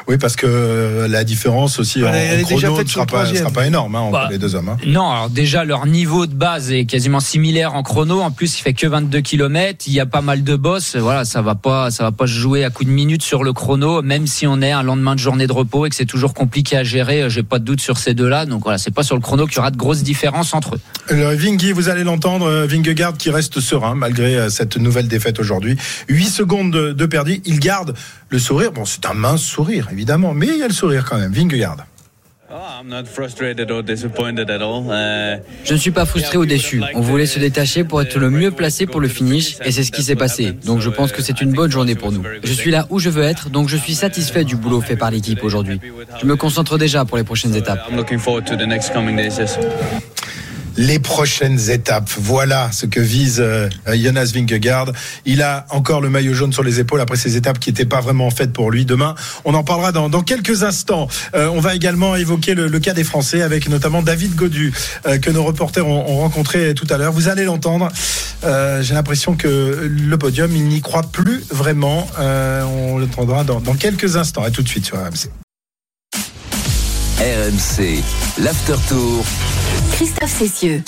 Oui, parce que euh, la différence aussi en, elle chrono ne sera pas, troisième. sera pas énorme hein, entre Bah, les deux hommes. hein. Non, alors déjà leur niveau de base est quasiment similaire en chrono. En plus, il fait que 22 km. Il y a pas mal de boss. Voilà, ça va pas, ça va pas se jouer à coup de minutes sur le chrono, même si on est un lendemain de journée de repos et que c'est toujours compliqué à gérer. J'ai pas de doute sur ces deux-là. Donc voilà, c'est pas sur le chrono qu'il y aura de grosses différences entre eux. Le Vingy, vous allez l'entendre, euh, Vingegaard qui reste serein malgré euh, cette nouvelle défaite aujourd'hui. 8 secondes de, de perdu, il garde le sourire. Bon, c'est un mince sourire évidemment, mais il y a le sourire quand même. Vingegaard. I'm not frustrated or disappointed at all. Uh, Je ne suis pas frustré ou déçu. On voulait se détacher pour être le mieux placé pour le finish et c'est ce qui s'est passé. Donc je pense que c'est une bonne journée pour nous. Je suis là où je veux être, donc je suis satisfait du boulot fait par l'équipe aujourd'hui. Je me concentre déjà pour les prochaines étapes. Les prochaines étapes, voilà ce que vise euh, Jonas Vingegaard. Il a encore le maillot jaune sur les épaules après ces étapes qui n'étaient pas vraiment faites pour lui. Demain, on en parlera dans, quelques instants. Euh, on va également évoquer le, cas des Français avec notamment David Godu euh, que nos reporters ont, ont rencontré tout à l'heure. Vous allez l'entendre. J'ai l'impression que le podium, il n'y croit plus vraiment. On l'entendra dans, quelques instants. Et tout de suite sur RMC. RMC, l'after tour. Christophe Cessieux.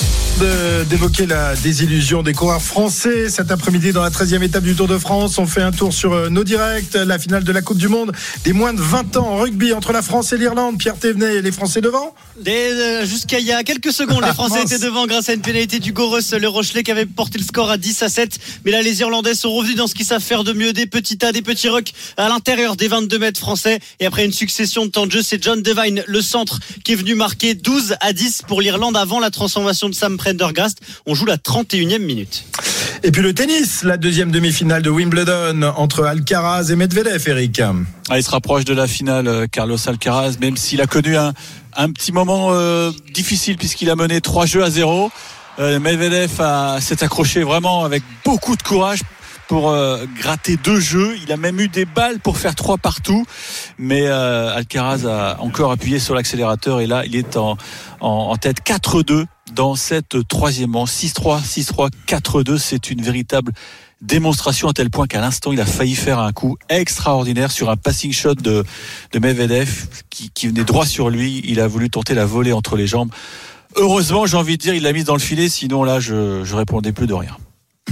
d'évoquer la désillusion des coureurs français cet après-midi dans la 13e étape du Tour de France. On fait un tour sur euh, nos directs, la finale de la Coupe du Monde des moins de 20 ans en rugby entre la France et l'Irlande. Pierre Thévenet et les Français devant euh, Jusqu'à il y a quelques secondes, les <laughs> Français Mince. étaient devant grâce à une pénalité du Goros, le Rochelet qui avait porté le score à 10 à 7. Mais là, les Irlandais sont revenus dans ce qu'ils savent faire de mieux, des petits tas, des petits rocks à l'intérieur des 22 mètres français. Et après une succession de temps de jeu, c'est John Devine, le centre, qui est venu marquer 12 à 10 pour l'Irlande avant la transformation de Sam Prendergast. On joue la 31e minute. Et puis le tennis, la deuxième demi-finale de Wimbledon entre Alcaraz et Medvedev, Eric. Ah, il se rapproche de la finale, euh, Carlos Alcaraz, même s'il a connu un, un petit moment euh, difficile puisqu'il a mené trois jeux à zéro. Euh, Medvedev a- s'est accroché vraiment avec beaucoup de courage pour euh, gratter deux jeux. Il a même eu des balles pour faire trois partout. Mais euh, Alcaraz a encore appuyé sur l'accélérateur et là, il est en, en, en tête 4-2 dans cette troisième manche. 6-3, 6-3, 4-2. C'est une véritable démonstration à tel point qu'à l'instant il a failli faire un coup extraordinaire sur un passing shot de, de Medvedev qui, qui venait droit sur lui. Il a voulu tenter la volée entre les jambes. Heureusement, j'ai envie de dire, il l'a mise dans le filet, sinon là, je, je répondais plus de rien.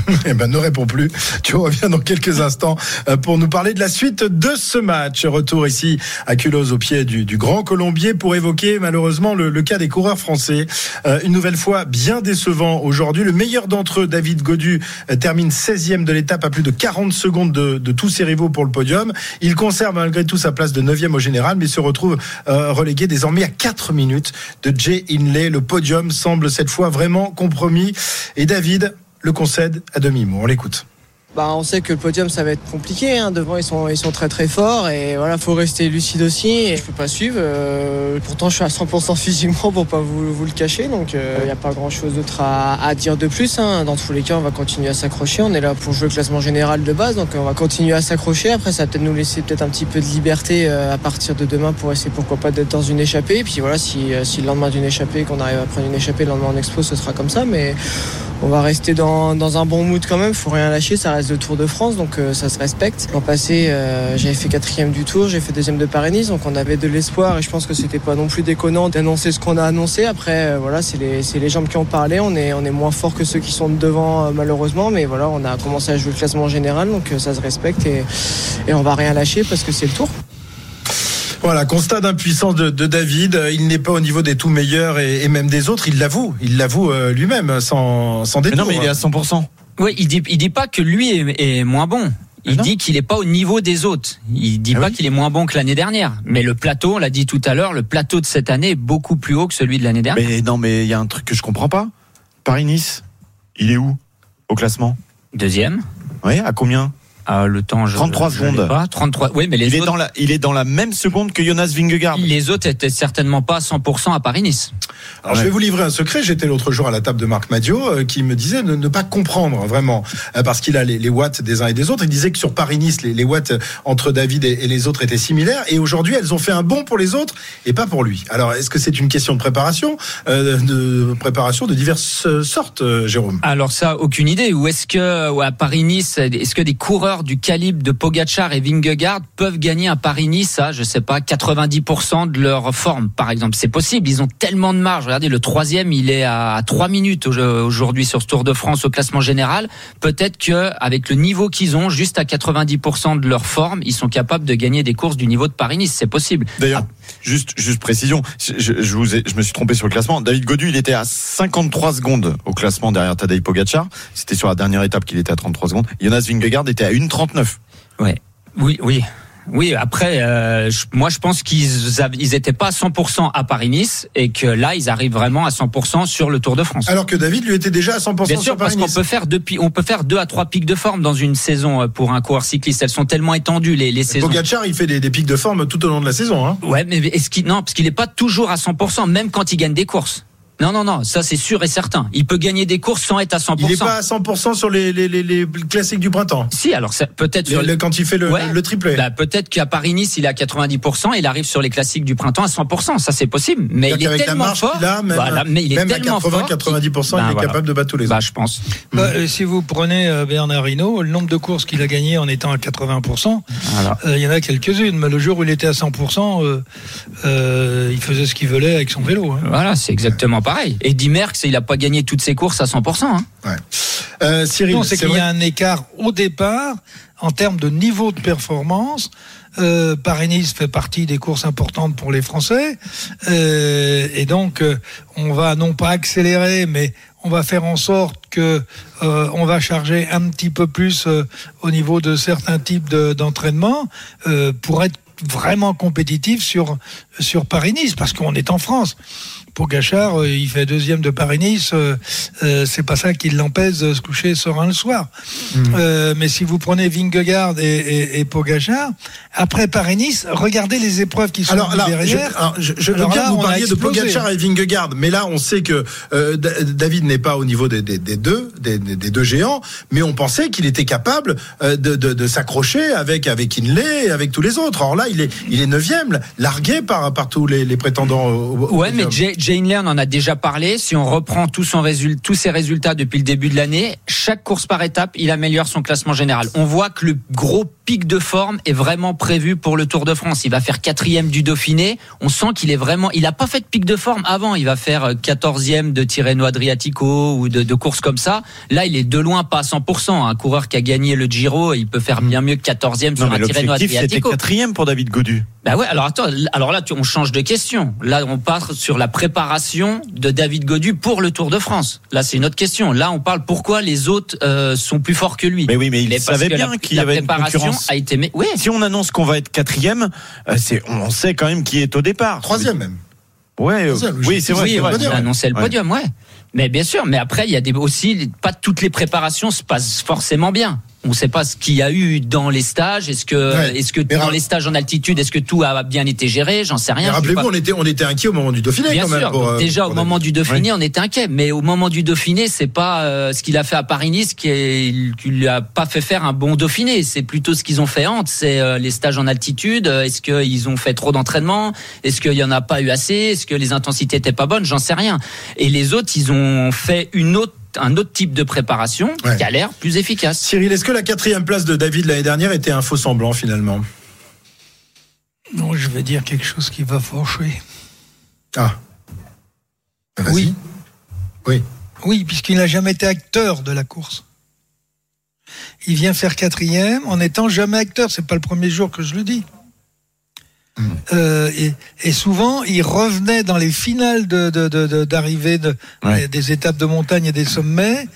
<laughs> Eh ben, ne réponds plus. Tu reviens dans quelques instants euh, pour nous parler de la suite de ce match. Retour ici à Culose au pied du, du Grand Colombier pour évoquer malheureusement le, le cas des coureurs français. Euh, une nouvelle fois bien décevant aujourd'hui. Le meilleur d'entre eux, David Godu, euh, termine 16e de l'étape à plus de 40 secondes de, de tous ses rivaux pour le podium. Il conserve malgré tout sa place de 9e au général, mais se retrouve euh, relégué désormais à 4 minutes de Jay Inley. Le podium semble cette fois vraiment compromis. Et David le concède à demi-mot. On l'écoute. Bah, on sait que le podium ça va être compliqué. hein. Devant ils sont ils sont très très forts et voilà faut rester lucide aussi. Et je peux pas suivre. euh, pourtant je suis à 100% physiquement pour pas vous, vous le cacher. Donc il n'y a pas grand chose d'autre à, à dire de plus. hein. Dans tous les cas on va continuer à s'accrocher. On est là pour jouer le classement général de base donc on va continuer à s'accrocher. Après ça va peut-être nous laisser peut-être un petit peu de liberté euh, à partir de demain pour essayer pourquoi pas d'être dans une échappée. Et puis voilà si, euh, si le lendemain d'une échappée qu'on arrive à prendre une échappée le lendemain en expo ce sera comme ça. Mais on va rester dans, dans un bon mood quand même, faut rien lâcher, ça le Tour de France, donc euh, ça se respecte. L'an passé, euh, j'avais fait quatrième du Tour, j'ai fait deuxième de Paris-Nice, donc on avait de l'espoir et je pense que c'était pas non plus déconnant d'annoncer ce qu'on a annoncé. Après, euh, voilà, c'est les, c'est les jambes qui ont parlé, on est, on est moins fort que ceux qui sont devant euh, malheureusement, mais voilà, on a commencé à jouer le classement général, donc euh, ça se respecte et, et on va rien lâcher parce que c'est le Tour. Voilà, constat d'impuissance de, de David. Il n'est pas au niveau des tout meilleurs et, et même des autres. Il l'avoue. Il l'avoue lui-même, sans, sans détour. non, mais il est à 100%. Oui, il dit, il dit pas que lui est, est moins bon. Il dit qu'il est pas au niveau des autres. Il dit pas qu'il est moins bon que l'année dernière. Mais le plateau, on l'a dit tout à l'heure, le plateau de cette année est beaucoup plus haut que celui de l'année dernière. Mais non, mais il y a un truc que je comprends pas. Paris-Nice, il est où au classement? Deuxième. Oui, à combien? Ah, le temps, je, 33 je l'ai secondes. Pas. 33. Oui, mais les il, est dans la, il est dans la même seconde que Jonas Vingegaard. les autres étaient certainement pas à 100% à Paris-Nice. Alors je vais vous livrer un secret. J'étais l'autre jour à la table de Marc Madio euh, qui me disait de ne pas comprendre vraiment euh, parce qu'il a les, les watts des uns et des autres. Il disait que sur Paris-Nice, les, les watts euh, entre David et, et les autres étaient similaires et aujourd'hui elles ont fait un bond pour les autres et pas pour lui. Alors est-ce que c'est une question de préparation, euh, de préparation de diverses sortes, euh, Jérôme? Alors ça, aucune idée. Ou est-ce que ou à Paris-Nice, est-ce que des coureurs du calibre de Pogacar et Vingegaard peuvent gagner un Paris-Nice à, je sais pas, 90% de leur forme, par exemple C'est possible. Ils ont tellement de marge. Regardez, le troisième, il est à 3 minutes au- aujourd'hui sur ce Tour de France au classement général. Peut-être que avec le niveau qu'ils ont, juste à 90% de leur forme, ils sont capables de gagner des courses du niveau de Paris-Nice. C'est possible. D'ailleurs, juste, juste précision, je, je- vous ai, je me suis trompé sur le classement. David Godu, il était à 53 secondes au classement derrière Tadej Pogacar. C'était sur la dernière étape qu'il était à 33 secondes. Jonas Vingegaard était à 1,39. Ouais. Oui, oui. Oui, après, euh, je- moi je pense qu'ils ils étaient pas à 100% à Paris-Nice et que là ils arrivent vraiment à 100% sur le Tour de France. Alors que David lui était déjà à 100% Bien sur sûr, parce qu'on peut faire depuis, on peut faire deux à trois pics de forme dans une saison euh, pour un coureur cycliste. Elles sont tellement étendues les, les saisons. Pogacar, il fait des, des pics de forme tout au long de la saison. Hein. Ouais, mais est-ce qu'il non, parce qu'il n'est pas toujours à 100%, même quand il gagne des courses. Non, non, non, ça c'est sûr et certain. Il peut gagner des courses sans être à 100%. Il n'est pas à 100% sur les, les, les, les classiques du printemps. Si, alors peut-être sur Le- le- quand il fait le, Ouais. le triplé. Bah, peut-être qu'à Paris-Nice, il est à 90%, il arrive sur les classiques du printemps à 100%, ça c'est possible. Mais il est tellement fort. a, même, Voilà, mais il est même à tellement 80, fort. 90%, Ben, il est voilà. capable de battre tous les Bah, autres. je pense. Bah, euh, si vous prenez euh, Bernard Hinault, le nombre de courses qu'il a gagné en étant à 80%, Voilà. euh, il y en a quelques-unes, mais le jour où il était à 100%, euh, euh, il faisait ce qu'il voulait avec son vélo. hein. Voilà, c'est exactement pareil. Et Di Merckx, il a pas gagné toutes ses courses à 100%. Hein. Ouais. Euh, Cyril, Non, c'est qu'il y a un écart au départ en termes de niveau de performance. Euh, Paris-Nice fait partie des courses importantes pour les Français. Euh, et donc, euh, on va non pas accélérer, mais on va faire en sorte que euh, on va charger un petit peu plus euh, au niveau de certains types de- d'entraînement euh, pour être vraiment compétitif sur sur Paris-Nice parce qu'on est en France. Pogachar, euh, il fait deuxième de Paris-Nice, euh, euh, c'est pas ça qui l'empêche de se coucher serein le soir. Euh, mais si vous prenez Vingegaard et, et, et Pogacar, après Paris-Nice, regardez les épreuves qui sont Alors là, je, derrière. alors, je, je veux bien là, vous parliez de. Pogacar et Vingegaard, mais là, on sait que euh, Da- David n'est pas au niveau des, des, des deux, des, deux géants, mais on pensait qu'il était capable de, de, de s'accrocher avec avec Inley et avec tous les autres. Or là, il est il est neuvième, largué par par tous les, les prétendants. Au, au Ouais, mais. Jay, Jay Hindley, on en a déjà parlé. Si on reprend tout son résul- tous ses résultats depuis le début de l'année, chaque course par étape, il améliore son classement général. On voit que le gros pic de forme est vraiment prévu pour le Tour de France. Il va faire quatrième du Dauphiné. On sent qu'il est vraiment. Il a pas fait de pic de forme avant. Il va faire euh, quatorzième de Tirreno Adriatico ou de, de courses comme ça. Là, il est de loin pas à 100%. Un coureur qui a gagné le Giro, il peut faire bien mieux que quatorzième sur un Tirreno l'objectif, c'était Adriatico. quatrième pour David Godu. Bah ouais, alors attends, alors là tu- on change de question. Là on part sur la préparation de David Godu pour le Tour de France. Là c'est une autre question. Là on parle pourquoi les autres euh, sont plus forts que lui. Mais oui, mais il savait bien qu'il y avait une préparation concurrence. a été mais oui. Si on annonce qu'on va être quatrième, euh, c'est, on sait quand même qui est au départ. troisième même. Ouais, euh, oui, c'est vrai. oui, c'est vrai, ouais, c'est il a annoncé le Ouais. podium, ouais. Mais bien sûr, mais après il y a des aussi pas toutes les préparations se passent forcément bien. On ne sait pas ce qu'il y a eu dans les stages. Est-ce que, Ouais. est-ce que Mais dans les stages en altitude, est-ce que tout a bien été géré? J'en sais rien. Rappelez-vous, on était on était inquiet au moment du Dauphiné Bien quand même. sûr. pour, euh, Déjà au moment du Dauphiné, on était inquiet, mais au moment du Dauphiné, c'est pas euh, ce qu'il a fait à Paris-Nice qui, lui a pas fait faire un bon Dauphiné. C'est plutôt ce qu'ils ont fait honte, c'est euh, les stages en altitude. Euh, Est-ce qu'ils ont fait trop d'entraînement? Est-ce qu'il y en a pas eu assez? Est-ce que les intensités étaient pas bonnes? J'en sais rien. Et les autres, ils ont fait une autre un autre type de préparation Ouais. qui a l'air plus efficace. Cyril, est-ce que la quatrième place de David l'année dernière était un faux semblant finalement? Non, je vais dire quelque chose qui va faucher. Ah. Vas-y. Oui. Oui. Oui, puisqu'il n'a jamais été acteur de la course. Il vient faire quatrième en n'étant jamais acteur. C'est pas le premier jour que je le dis. Euh, et, et souvent, il revenait dans les finales de, de, de- de- d'arrivée Ouais. des étapes de montagne et des sommets.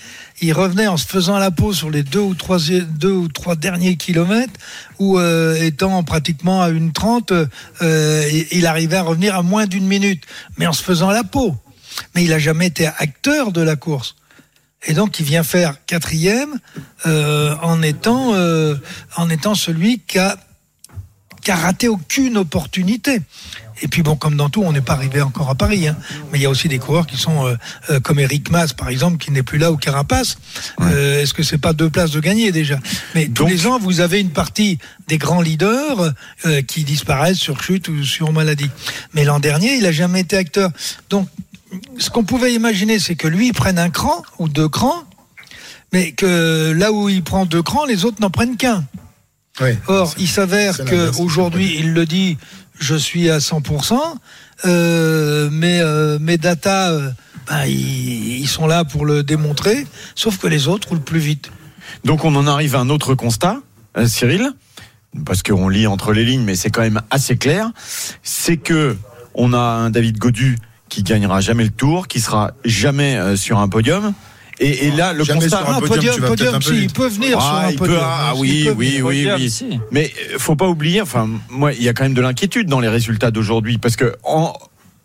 Il revenait en se faisant la peau sur les deux ou trois, deux ou trois derniers kilomètres, où euh, étant pratiquement à une trente, euh, il- arrivait à revenir à moins d'une minute, mais en se faisant la peau. Mais il a jamais été acteur de la course. Et donc, il vient faire quatrième euh, en étant euh, en étant celui qui a qui a raté aucune opportunité. Et puis bon, comme dans tout, on n'est pas arrivé encore à Paris. Hein. Mais il y a aussi des coureurs qui sont euh, euh, comme Eric Mas, par exemple, qui n'est plus là, ou Carapace. Euh, Est-ce que c'est pas deux places de gagner déjà? Mais tous les ans, vous avez une partie des grands leaders qui disparaissent sur chute ou sur maladie. Mais l'an dernier, il a jamais été acteur. Donc, ce qu'on pouvait imaginer, c'est que lui il prenne un cran ou deux crans, mais que là où il prend deux crans, les autres n'en prennent qu'un. Or, il s'avère qu'aujourd'hui, il le dit, je suis à 100%, euh, mais euh, mes data, euh, ben, ils, ils sont là pour le démontrer, sauf que les autres roulent plus vite. Donc on en arrive à un autre constat, euh, Cyril, parce qu'on lit entre les lignes, mais c'est quand même assez clair. C'est que on a un David Godu qui gagnera jamais le Tour, qui sera jamais euh, sur un podium. Et, et là, le Jamais constat. sur un podium, un peu si, il peut venir sur Ah, un il peut, podium. ah oui, oui, oui, Podium, oui. si. Mais euh, faut pas oublier, enfin, moi, il y a quand même de l'inquiétude dans les résultats d'aujourd'hui, parce que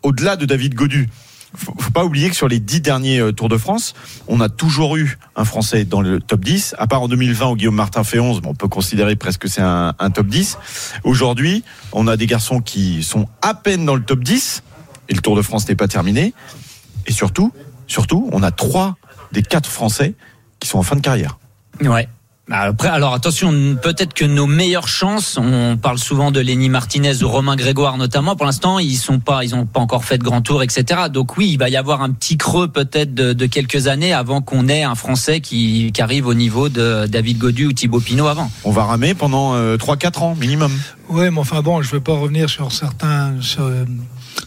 au-delà de David Godu, faut, faut pas oublier que sur les dix derniers euh, Tours de France, on a toujours eu un Français dans le top 10, à part en 2020 où Guillaume Martin fait 11, bon, on peut considérer presque que c'est un, un top 10. Aujourd'hui, on a des garçons qui sont à peine dans le top 10, et le Tour de France n'est pas terminé. Et surtout, surtout, on a trois des quatre Français qui sont en fin de carrière. Ouais. Bah, Après, alors attention, peut-être que nos meilleures chances, on parle souvent de Lenny Martinez ou Romain Grégoire notamment. Pour l'instant, ils sont pas, ils ont pas encore fait de grand tour, etc. Donc oui, il va y avoir un petit creux peut-être de, de quelques années avant qu'on ait un Français qui, qui arrive au niveau de David Godu ou Thibaut Pinot avant. On va ramer pendant euh, 3-4 ans minimum. Oui, mais enfin bon, je ne vais pas revenir sur certains sur, euh,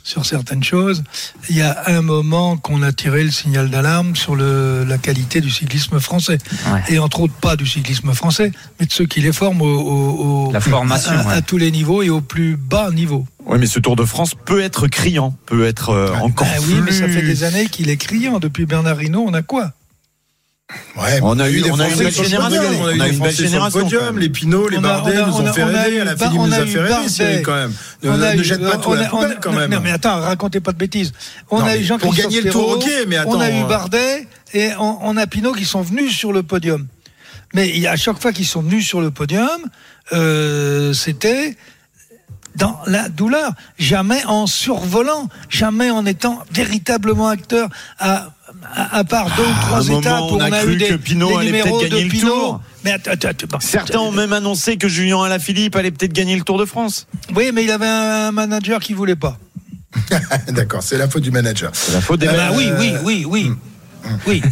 sur certaines choses. Il y a un moment qu'on a tiré le signal d'alarme sur le, la qualité du cyclisme français, et entre autres pas du cyclisme français, mais de ceux qui les forment au, au- au- La formation, à, tous les niveaux et au plus bas niveau. Oui, mais ce Tour de France peut être criant, peut être euh, encore Ah oui, mais ça fait des années qu'il est criant. Depuis Bernard Hinault, on a quoi? Ouais, On a eu- des on a eu une belle génération. podium, On a eu une belle génération. Les Pinot, les Bardet nous on ont fait rêver. la Philippe nous a fait rêver, quand même. Ne, On a ne eu- jette pas tout à la poubelle, quand même. Non, mais attends, racontez pas de bêtises. On a eu Jean pour gagner le tour, ok, mais on a eu euh, Bardet et on, a Pinot qui sont venus sur le podium. Mais à chaque fois qu'ils sont venus sur le podium, euh, c'était dans la douleur, jamais en survolant, jamais en étant véritablement acteur à, à, à part deux ou À trois étapes où on a on a cru eu des, que Pinot des allait numéros peut-être de gagner le Pinot. Tour. Mais attends, attends, attends, Certains ont même annoncé que Julien Alaphilippe allait peut-être gagner le Tour de France. Oui, mais il avait un manager qui voulait pas. <laughs> D'accord, c'est la faute du manager. C'est la faute des Ah bah oui, oui, oui, oui. <laughs> Oui.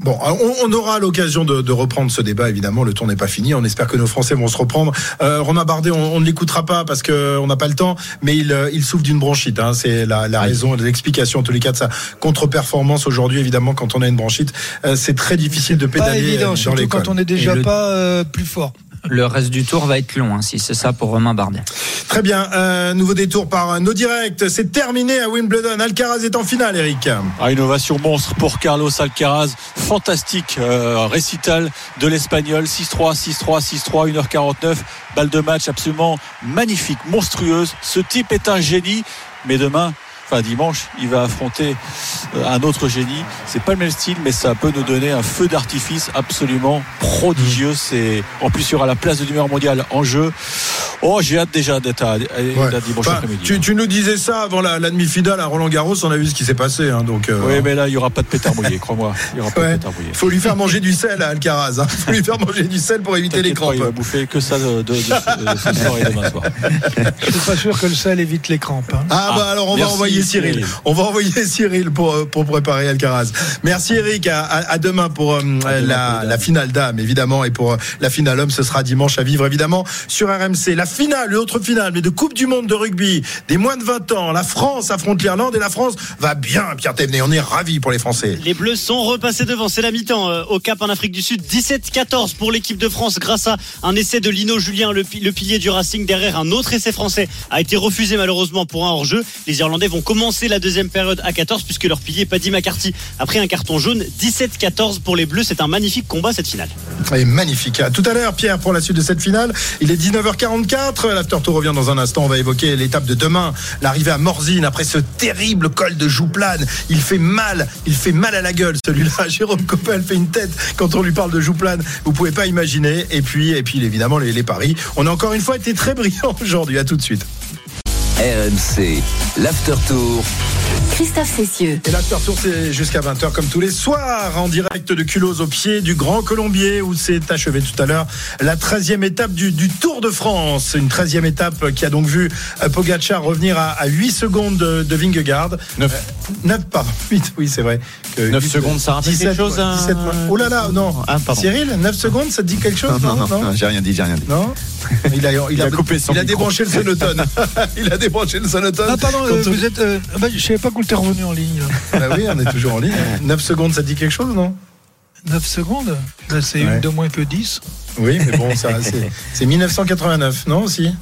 Bon, on, on aura l'occasion de, de reprendre ce débat. Évidemment, le tour n'est pas fini. On espère que nos Français vont se reprendre. Euh, Romain Bardet, on, on ne l'écoutera pas parce que on n'a pas le temps, mais il, euh, il souffre d'une bronchite. Hein. C'est la, la raison, l'explication en tous les cas de sa contre-performance aujourd'hui. Évidemment, quand on a une bronchite, euh, c'est très difficile de Pas pédaler euh, évident, dans surtout quand on est déjà Et pas euh, plus fort. Le reste du tour va être long, hein, si c'est ça pour Romain Bardet. Très bien. Euh, nouveau détour par nos directs. C'est terminé à Wimbledon. Alcaraz est en finale, Eric. Ah, innovation monstre pour Carlos Alcaraz. Fantastique euh, récital de l'Espagnol. 6-3, 6-3, 6-3, 1h49. Balle de match absolument magnifique, monstrueuse. Ce type est un génie. Mais demain, enfin dimanche, il va affronter euh, un autre génie. C'est pas le même style, mais ça peut nous donner un feu d'artifice absolument prodigieux. C'est en plus il y aura la place de numéro mondial en jeu. Oh, j'ai hâte déjà d'être à, à- Ouais. à dimanche Enfin, après-midi. tu, tu nous disais ça avant la, la demi-finale à Roland Garros. On a vu ce qui s'est passé. Hein, donc, euh, Oui, mais là, il n'y aura pas de pétard mouillé, crois-moi. Il n'y aura pas Ouais. de pétard mouillé. faut lui faire manger du sel à Alcaraz. Hein. faut lui faire <laughs> manger du sel pour éviter les pas, crampes. il va bouffer que ça de, de- de- de ce soir et demain soir. Je suis pas sûr que le sel évite les crampes. hein. Ah, bah alors on va merci, envoyer Cyril. Cyril. On va envoyer Cyril pour, euh, pour préparer Alcaraz. Merci Eric. À, à- à demain pour euh, la, la finale dame évidemment et pour euh, la finale homme ce sera dimanche à vivre évidemment sur RMC. La finale, l'autre finale mais de Coupe du Monde de rugby des moins de 20 ans. La France affronte l'Irlande et la France va bien Pierre Thévenet. On est ravis pour les Français. Les Bleus sont repassés devant, c'est la mi-temps euh, au Cap en Afrique du Sud. 17-14 pour l'équipe de France grâce à un essai de Lino Julien, le, le pilier du Racing. Derrière, un autre essai français a été refusé malheureusement pour un hors-jeu. Les Irlandais vont commencer la deuxième période à 14 puisque leur pilier Paddy McCarthy a pris un carton jaune. 17-14 pour les Bleus, c'est un magnifique combat cette finale. Magnifique. Tout à l'heure Pierre pour la suite de cette finale. Il est 19h44. 4. L'After Tour revient dans un instant. On va évoquer l'étape de demain, l'arrivée à Morzine après ce terrible col de Jouplane. Il fait mal, il fait mal à la gueule celui-là. <laughs> Jérôme Coppel fait une tête quand on lui parle de Jouplane. Vous pouvez pas imaginer. Et puis, et puis évidemment les, les paris. On a encore une fois été très brillants aujourd'hui. À tout de suite. RMC, l'After Tour. Christophe Cessieux. Et l'After Tour, c'est jusqu'à 20h comme tous les soirs, en direct de Culose au pied du Grand Colombier, où s'est achevée tout à l'heure la 13e étape du, du, Tour de France. Une 13e étape qui a donc vu euh, Pogacar revenir à, à 8 secondes de, de Vingegaard. 9. Euh, 9, pardon, <laughs> 8, oui, c'est vrai. Que 9 8, secondes, ça rappelle 17, quelque chose ouais, 17, Oh là là, non. Ah. Cyril, 9 secondes, ça te dit quelque chose Non, non, non, non j'ai rien dit, j'ai rien dit. Non il a, il, il a, a, coupé son il a débranché le sonotone. <laughs> il a débranché le sonotone. Ah, pardon, euh, vous êtes. Euh, bah, je savais pas qu'on était revenu en ligne. <laughs> bah oui, on est toujours en ligne. 9 secondes, ça dit quelque chose, non? 9 secondes? C'est ouais. une de moins que 10. Oui, mais bon, c'est 1989, non aussi?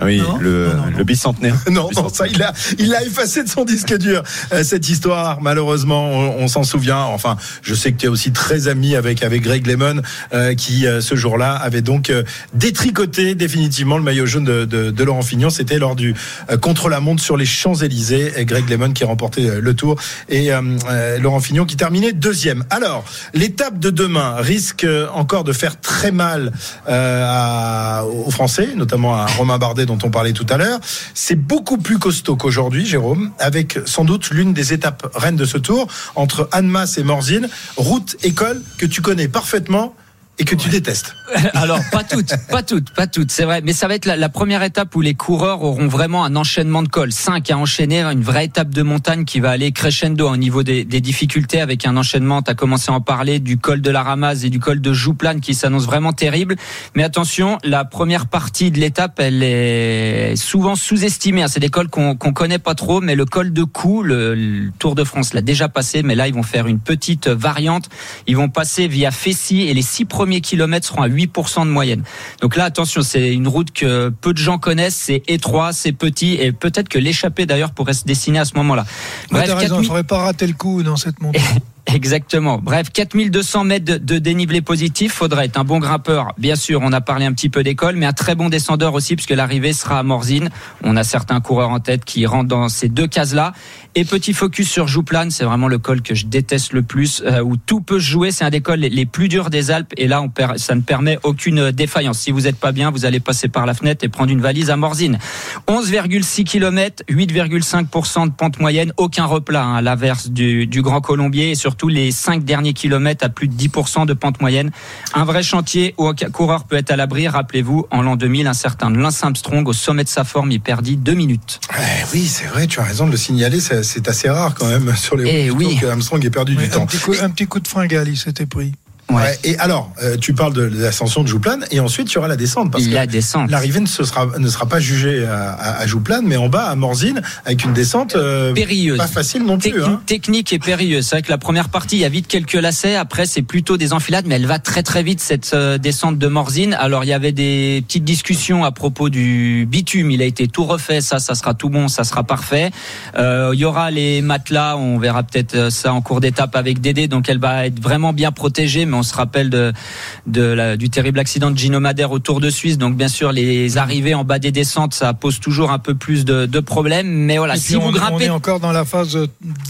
Ah oui, non, le, non, non, le, bicentenaire. <laughs> non, non, ça, il a, il a effacé de son disque dur euh, cette histoire. Malheureusement, on, on s'en souvient. Enfin, je sais que tu es aussi très ami avec avec Greg Lemon, euh, qui euh, ce jour-là avait donc détricoté définitivement le maillot jaune de, de, de Laurent Fignon. C'était lors du contre la montre sur les Champs Élysées. Greg Lemon qui remportait le Tour et Laurent Fignon qui terminait deuxième. Alors, l'étape de demain risque encore de faire très mal à, aux Français, notamment à Romain Bardet dont on parlait tout à l'heure. C'est beaucoup plus costaud qu'aujourd'hui, Jérôme, avec sans doute l'une des étapes reines de ce tour entre Annemasse et Morzine, route école que tu connais parfaitement et que tu détestes. <laughs> Alors pas toutes, pas toutes, pas toutes, c'est vrai. Mais ça va être la, première étape où les coureurs auront vraiment un enchaînement de cols. 5 à enchaîner, une vraie étape de montagne qui va aller crescendo au niveau des, difficultés avec un enchaînement. Tu as commencé à en parler du col de la Ramaz et du col de Jouplane qui s'annonce vraiment terrible. Mais attention, la première partie de l'étape, elle est souvent sous-estimée. C'est des cols qu'on qu connaît pas trop, mais le col de Cou, le, le Tour de France l'a déjà passé, mais là ils vont faire une petite variante. Ils vont passer via Fessy et les six premiers kilomètres seront à 8% de moyenne. Donc là, attention, c'est une route que peu de gens connaissent, c'est étroit, c'est petit, et peut-être que l'échappée d'ailleurs pourrait se dessiner à ce moment-là. Bref, raison, 4000... il ne faudrait pas rater le coup dans cette montée. <laughs> Exactement. Bref, 4200 mètres de, de, dénivelé positif. Faudrait être un bon grimpeur. Bien sûr, on a parlé un petit peu d'école, mais un très bon descendeur aussi, puisque l'arrivée sera à Morzine. On a certains coureurs en tête qui rentrent dans ces deux cases-là. Et petit focus sur Jouplane, c'est vraiment le col que je déteste le plus, euh, où tout peut se jouer. C'est un des cols les, plus durs des Alpes. Et là, ça ne permet aucune défaillance. Si vous n'êtes pas bien, vous allez passer par la fenêtre et prendre une valise à Morzine. 11,6 km, 8,5% de pente moyenne, aucun replat hein, à l'inverse du, Grand Colombier et surtout les cinq derniers kilomètres à plus de 10% de pente moyenne. Un vrai chantier où un coureur peut être à l'abri. Rappelez-vous, en l'an 2000, un certain Lance Armstrong, au sommet de sa forme, il perdit deux minutes. Eh oui, c'est vrai, tu as raison de le signaler. Assez rare quand même <laughs> sur les eh routes oui. que Armstrong ait perdu oui, du un temps. Petit coup, un petit coup de fringale, il s'était pris. Ouais. Et alors, euh, tu parles de l'ascension de Jouplane, et ensuite il y aura la descente. Parce la descente. L'arrivée ne sera, ne sera pas jugée à, à, à, Jouplane, mais en bas à Morzine, avec une descente euh, périlleuse. Pas facile non plus. Hein. Technique et périlleuse. C'est vrai que la première partie, il y a vite quelques lacets. Après, c'est plutôt des enfilades, mais elle va très très vite cette euh, descente de Morzine. Alors, il y avait des petites discussions à propos du bitume. Il a été tout refait. Ça, ça sera tout bon, ça sera parfait. Euh, il y aura les matelas. On verra peut-être ça en cours d'étape avec Dédé. Donc, elle va être vraiment bien protégée, mais on se rappelle de de la, du terrible accident de Gino Madère au Tour de Suisse. Donc bien sûr, les arrivées en bas des descentes, ça pose toujours un peu plus de, de problèmes. Mais voilà, si on, vous grimpez, on est encore dans la phase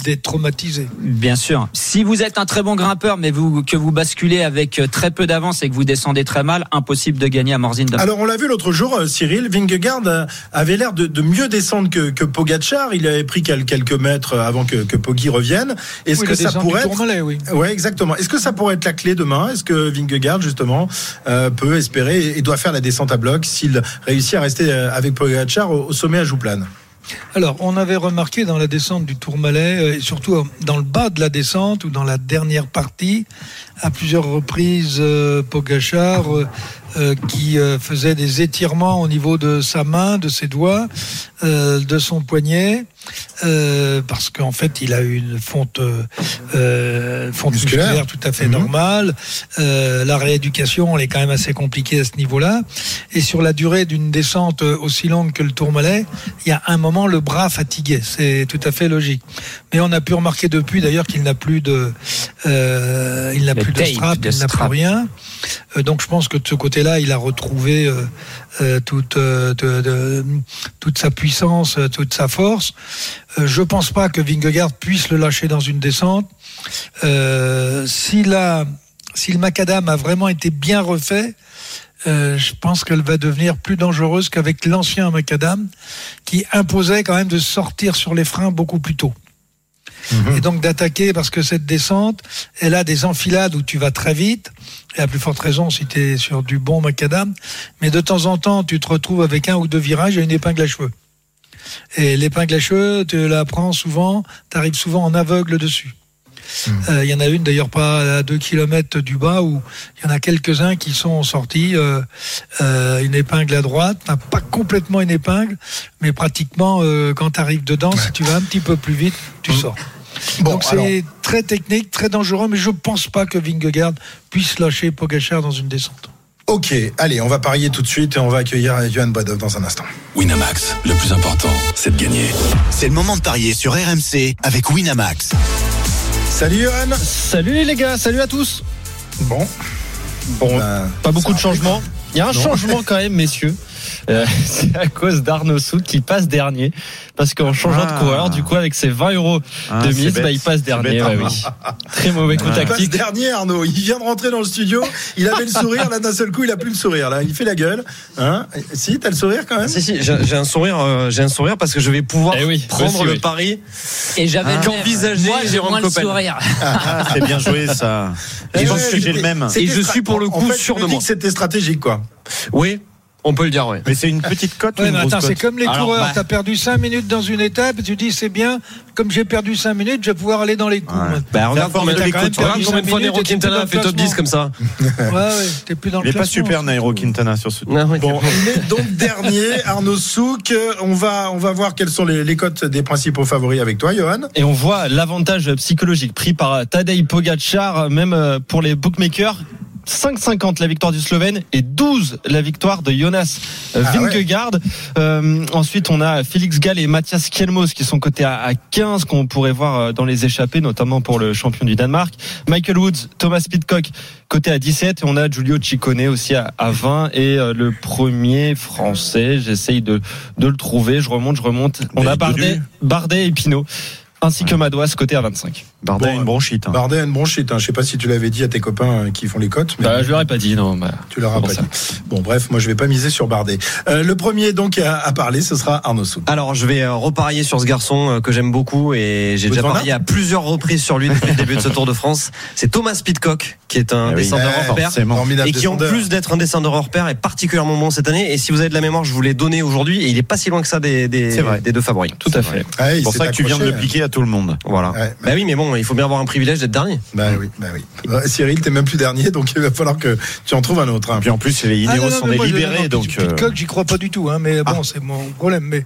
d'être traumatisé. Bien sûr. Si vous êtes un très bon grimpeur, mais vous que vous basculez avec très peu d'avance et que vous descendez très mal, impossible de gagner à Morzine. Demain. Alors on l'a vu l'autre jour, euh, Cyril Vingegaard avait l'air de, de, mieux descendre que, que Pogacar. Il avait pris quelques mètres avant que, que Poggi revienne. Est-ce oui, que ça pourrait être... Tourmalet, oui. Ouais, exactement. Est-ce que ça pourrait être la clé demain? Est-ce que Vingegaard justement euh, peut espérer et doit faire la descente à bloc s'il réussit à rester euh, avec Pogacar au, au sommet à Jouplane? Alors, on avait remarqué dans la descente du Tourmalet, et surtout dans le bas de la descente ou dans la dernière partie, à plusieurs reprises, euh, Pogachar euh, qui euh, faisait des étirements au niveau de sa main, de ses doigts, de son poignet. Euh, parce qu'en fait, il a eu une fonte, euh, fonte musculaire. musculaire. tout à fait mmh. normale. Euh, la rééducation, elle est quand même assez compliquée à ce niveau-là. Et sur la durée d'une descente aussi longue que le Tourmalet, il y a un moment le bras fatigué. C'est tout à fait logique. Mais on a pu remarquer depuis, d'ailleurs, qu'il n'a plus de, il n'a plus de strap, il n'a plus rien. donc je pense que de ce côté côté-là, il a retrouvé euh, euh, toute, euh, toute sa puissance, toute sa force. Je pense pas que Vingegaard puisse le lâcher dans une descente. Si, le macadam a vraiment été bien refait, je pense qu'elle va devenir plus dangereuse qu'avec l'ancien macadam, qui imposait quand même de sortir sur les freins beaucoup plus tôt. Et donc d'attaquer parce que cette descente, elle a des enfilades où tu vas très vite, et à plus forte raison si tu es sur du bon macadam, mais de temps en temps tu te retrouves avec un ou deux virages et une épingle à cheveux. Et l'épingle à cheveux, tu la prends souvent, tu arrives souvent en aveugle dessus. Euh, Il y en a une d'ailleurs pas à 2 km du bas où il y en a quelques-uns qui sont sortis euh, euh, une épingle à droite, enfin, pas complètement une épingle, mais pratiquement euh, quand tu arrives dedans, si tu vas un petit peu plus vite, tu sors. Donc c'est alors- très technique, très dangereux, mais je pense pas que Vingegaard puisse lâcher Pogachar dans une descente. Ok, allez, on va parier tout de suite et on va accueillir Johan Badov dans un instant. Winamax, le plus important, c'est de gagner. C'est le moment de parier sur RMC avec Winamax. Salut Johan Salut les gars, salut à tous Bon. Bon, pas beaucoup de changements. Il y a un Non. changement quand même, messieurs. Euh, <laughs> c'est à cause d'Arnaud Souk qui passe dernier. Parce qu'en changeant Ah. de coureur, du coup, avec ses 20 euros Ah, de mise, bah, il passe dernier. bête, ouais, Arnaud. oui. <laughs> Très mauvais coup Il passe tactique. dernier Arnaud, il vient de rentrer dans le studio, il avait le sourire, là d'un seul coup il a plus le sourire, là il fait la gueule. Hein? Si, t'as le sourire quand même? Si, si, j'ai un sourire, euh, j'ai un sourire parce que je vais pouvoir Eh oui, prendre aussi, le oui. pari Et j'avais Moi, j'ai Jérôme moins le Coppel. sourire. Ah, c'est bien joué ça. Et je pense que j'ai le même. Et je suis pour le en coup fait, sûr de moi. que c'était stratégique quoi. Oui, on peut le dire, oui. Mais c'est une petite cote Ouais, c'est comme les Alors, coureurs. bah- Tu as perdu 5 minutes dans une étape tu dis c'est bien, comme j'ai perdu 5 minutes, je vais pouvoir aller dans les coups. Ouais. Bah, regarde combien, de fois plus Quintana dans a le fait top 10 classement. comme ça. <laughs> Ouais, ouais, t'es plus dans Il le est pas classement. super Nairo Quintana sur ce Non, oui. Bon, il est donc dernier, Arnaud Souk. On va, on va voir quelles sont les, les cotes des principaux favoris avec toi, Johan. Et on voit l'avantage psychologique pris par Tadej Pogacar, même euh, pour les bookmakers. 5,50 la victoire du Slovène et 12 la victoire de Jonas Ah ouais. Vingegaard. Euh, ensuite, on a Félix Gall et Mathias Kielmos qui sont cotés à, à 15 qu'on pourrait voir euh, dans les échappées, notamment pour le champion du Danemark. Michael Woods, Thomas Pitcock coté à 17 et on a Giulio Ciccone aussi à, à 20 et euh, le premier français, j'essaye de, de le trouver, je remonte, je remonte. On a Bardet. Bardet et Pinot ainsi que Madouas côté à 25. Bardet a une bronchite. hein. Bardet a une bronchite. Hein. Je sais pas si tu l'avais dit à tes copains euh, qui font les cotes. Mais Bah, je leur ai pas dit, non. Bah, Tu leur as c'est pas ça. dit. Bon, bref, moi je vais pas miser sur Bardet. Euh, le premier donc à, à parler, ce sera Arnaud Souk. Alors, je vais euh, reparier sur ce garçon que j'aime beaucoup et j'ai déjà parié à plusieurs reprises sur lui depuis le début de ce Tour de France. C'est Thomas Pitcock, qui est un Ah oui. descendeur Eh, hors pair. Et qui, en plus d'être un descendeur hors pair, est particulièrement bon cette année. Et si vous avez de la mémoire, je vous l'ai donné aujourd'hui. Et il est pas si loin que ça des, deux favoris. Tout à fait. Ouais, C'est pour ça que tu viens de le piquer à tout le monde. Voilà. Ouais, Bah oui, mais bon, il faut bien avoir un privilège d'être dernier. Bah oui, bah oui. Euh, Cyril, t'es même plus dernier, donc il va falloir que tu en trouves un autre. hein. Puis en plus, les Ah, Ineos non, non, sont mais des moi, je- libérés, non, donc. Pit- euh, Pitcock, j'y crois pas du tout, hein, mais bon, c'est mon problème. Mais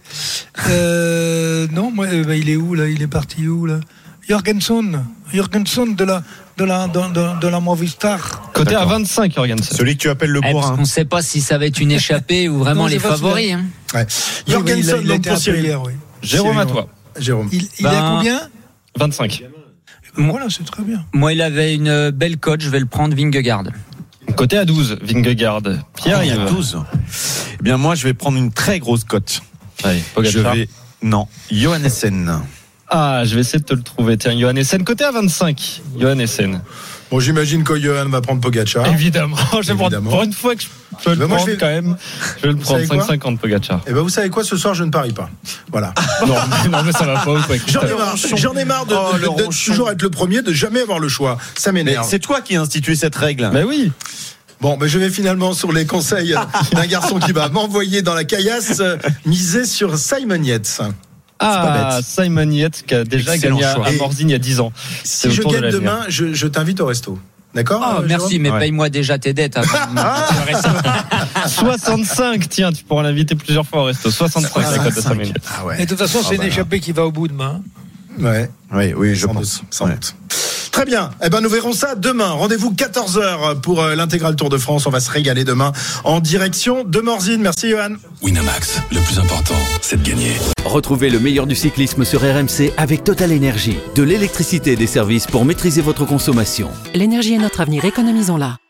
euh, non, moi, bah, il est où là Il est parti où là? Jorgensen, Jorgensen de la de la de, de, de la Movistar. Côté à D'accord. 25, Jorgensen. Celui que tu appelles le Eh, parce bourrin. qu'on ne sait pas si ça va être une <laughs> échappée ou vraiment Non, les favoris. hein. Ouais. Oui, oui, il a, Jorgensen, il a été hier, oui. Jérôme à toi. Jérôme. Il, il Ben, a combien? 25. Voilà, c'est très bien. Moi, il avait une belle cote, je vais le prendre Vingegaard. Côté à 12, Vingegaard. Pierre, Ah, il y a 12. Eh bien, moi, je vais prendre une très grosse cote. Allez, Je vais. Non, Johannessen. Ah, je vais essayer de te le trouver. Tiens, Johan Essen. Côté à 25. Johan Essen. Bon, j'imagine que Johan va prendre Pogacar. Évidemment. <laughs> Je vais prendre- Évidemment. pour une fois que je peux le prendre je vais- quand même. Je vais le prendre. savez quoi 5,50 Pogacar. Et ben vous savez quoi, ce soir je ne parie pas. Voilà. <laughs> non, mais, non, mais ça va pas ou quoi J'en ai marre, j'en ai marre de, Oh, de- le de- de ronchon. toujours être le premier, de jamais avoir le choix. Ça Mais m'énerve. c'est toi qui as institué cette règle. Mais oui. Bon, ben je vais finalement, sur les conseils <laughs> d'un garçon qui va m'envoyer dans la caillasse, euh, miser sur Simon Yates. Ah, Simon Yates qui a déjà Excellent gagné à, choix. à Morzine il y a 10 ans. Si je de gagne l'avenir. demain, je, je t'invite au resto. D'accord Oh, euh, merci, mais Ouais. paye-moi déjà tes dettes. avant de me- 65, tiens, tu pourras l'inviter plusieurs fois au resto. 65, la cote de 5 minutes. Ah ouais. Et de toute façon, Ah c'est bah une là. échappée qui va au bout demain. Ouais. Oui, oui, je sans pense. doute, sans Ouais. doute. Très bien. Eh ben, nous verrons ça demain. Rendez-vous 14h pour euh, l'intégral Tour de France. On va se régaler demain en direction de Morzine. Merci, Johan. Winamax, le plus important, c'est de gagner. Retrouvez le meilleur du cyclisme sur RMC avec Total Énergie. De l'électricité et des services pour maîtriser votre consommation. L'énergie est notre avenir, économisons-la.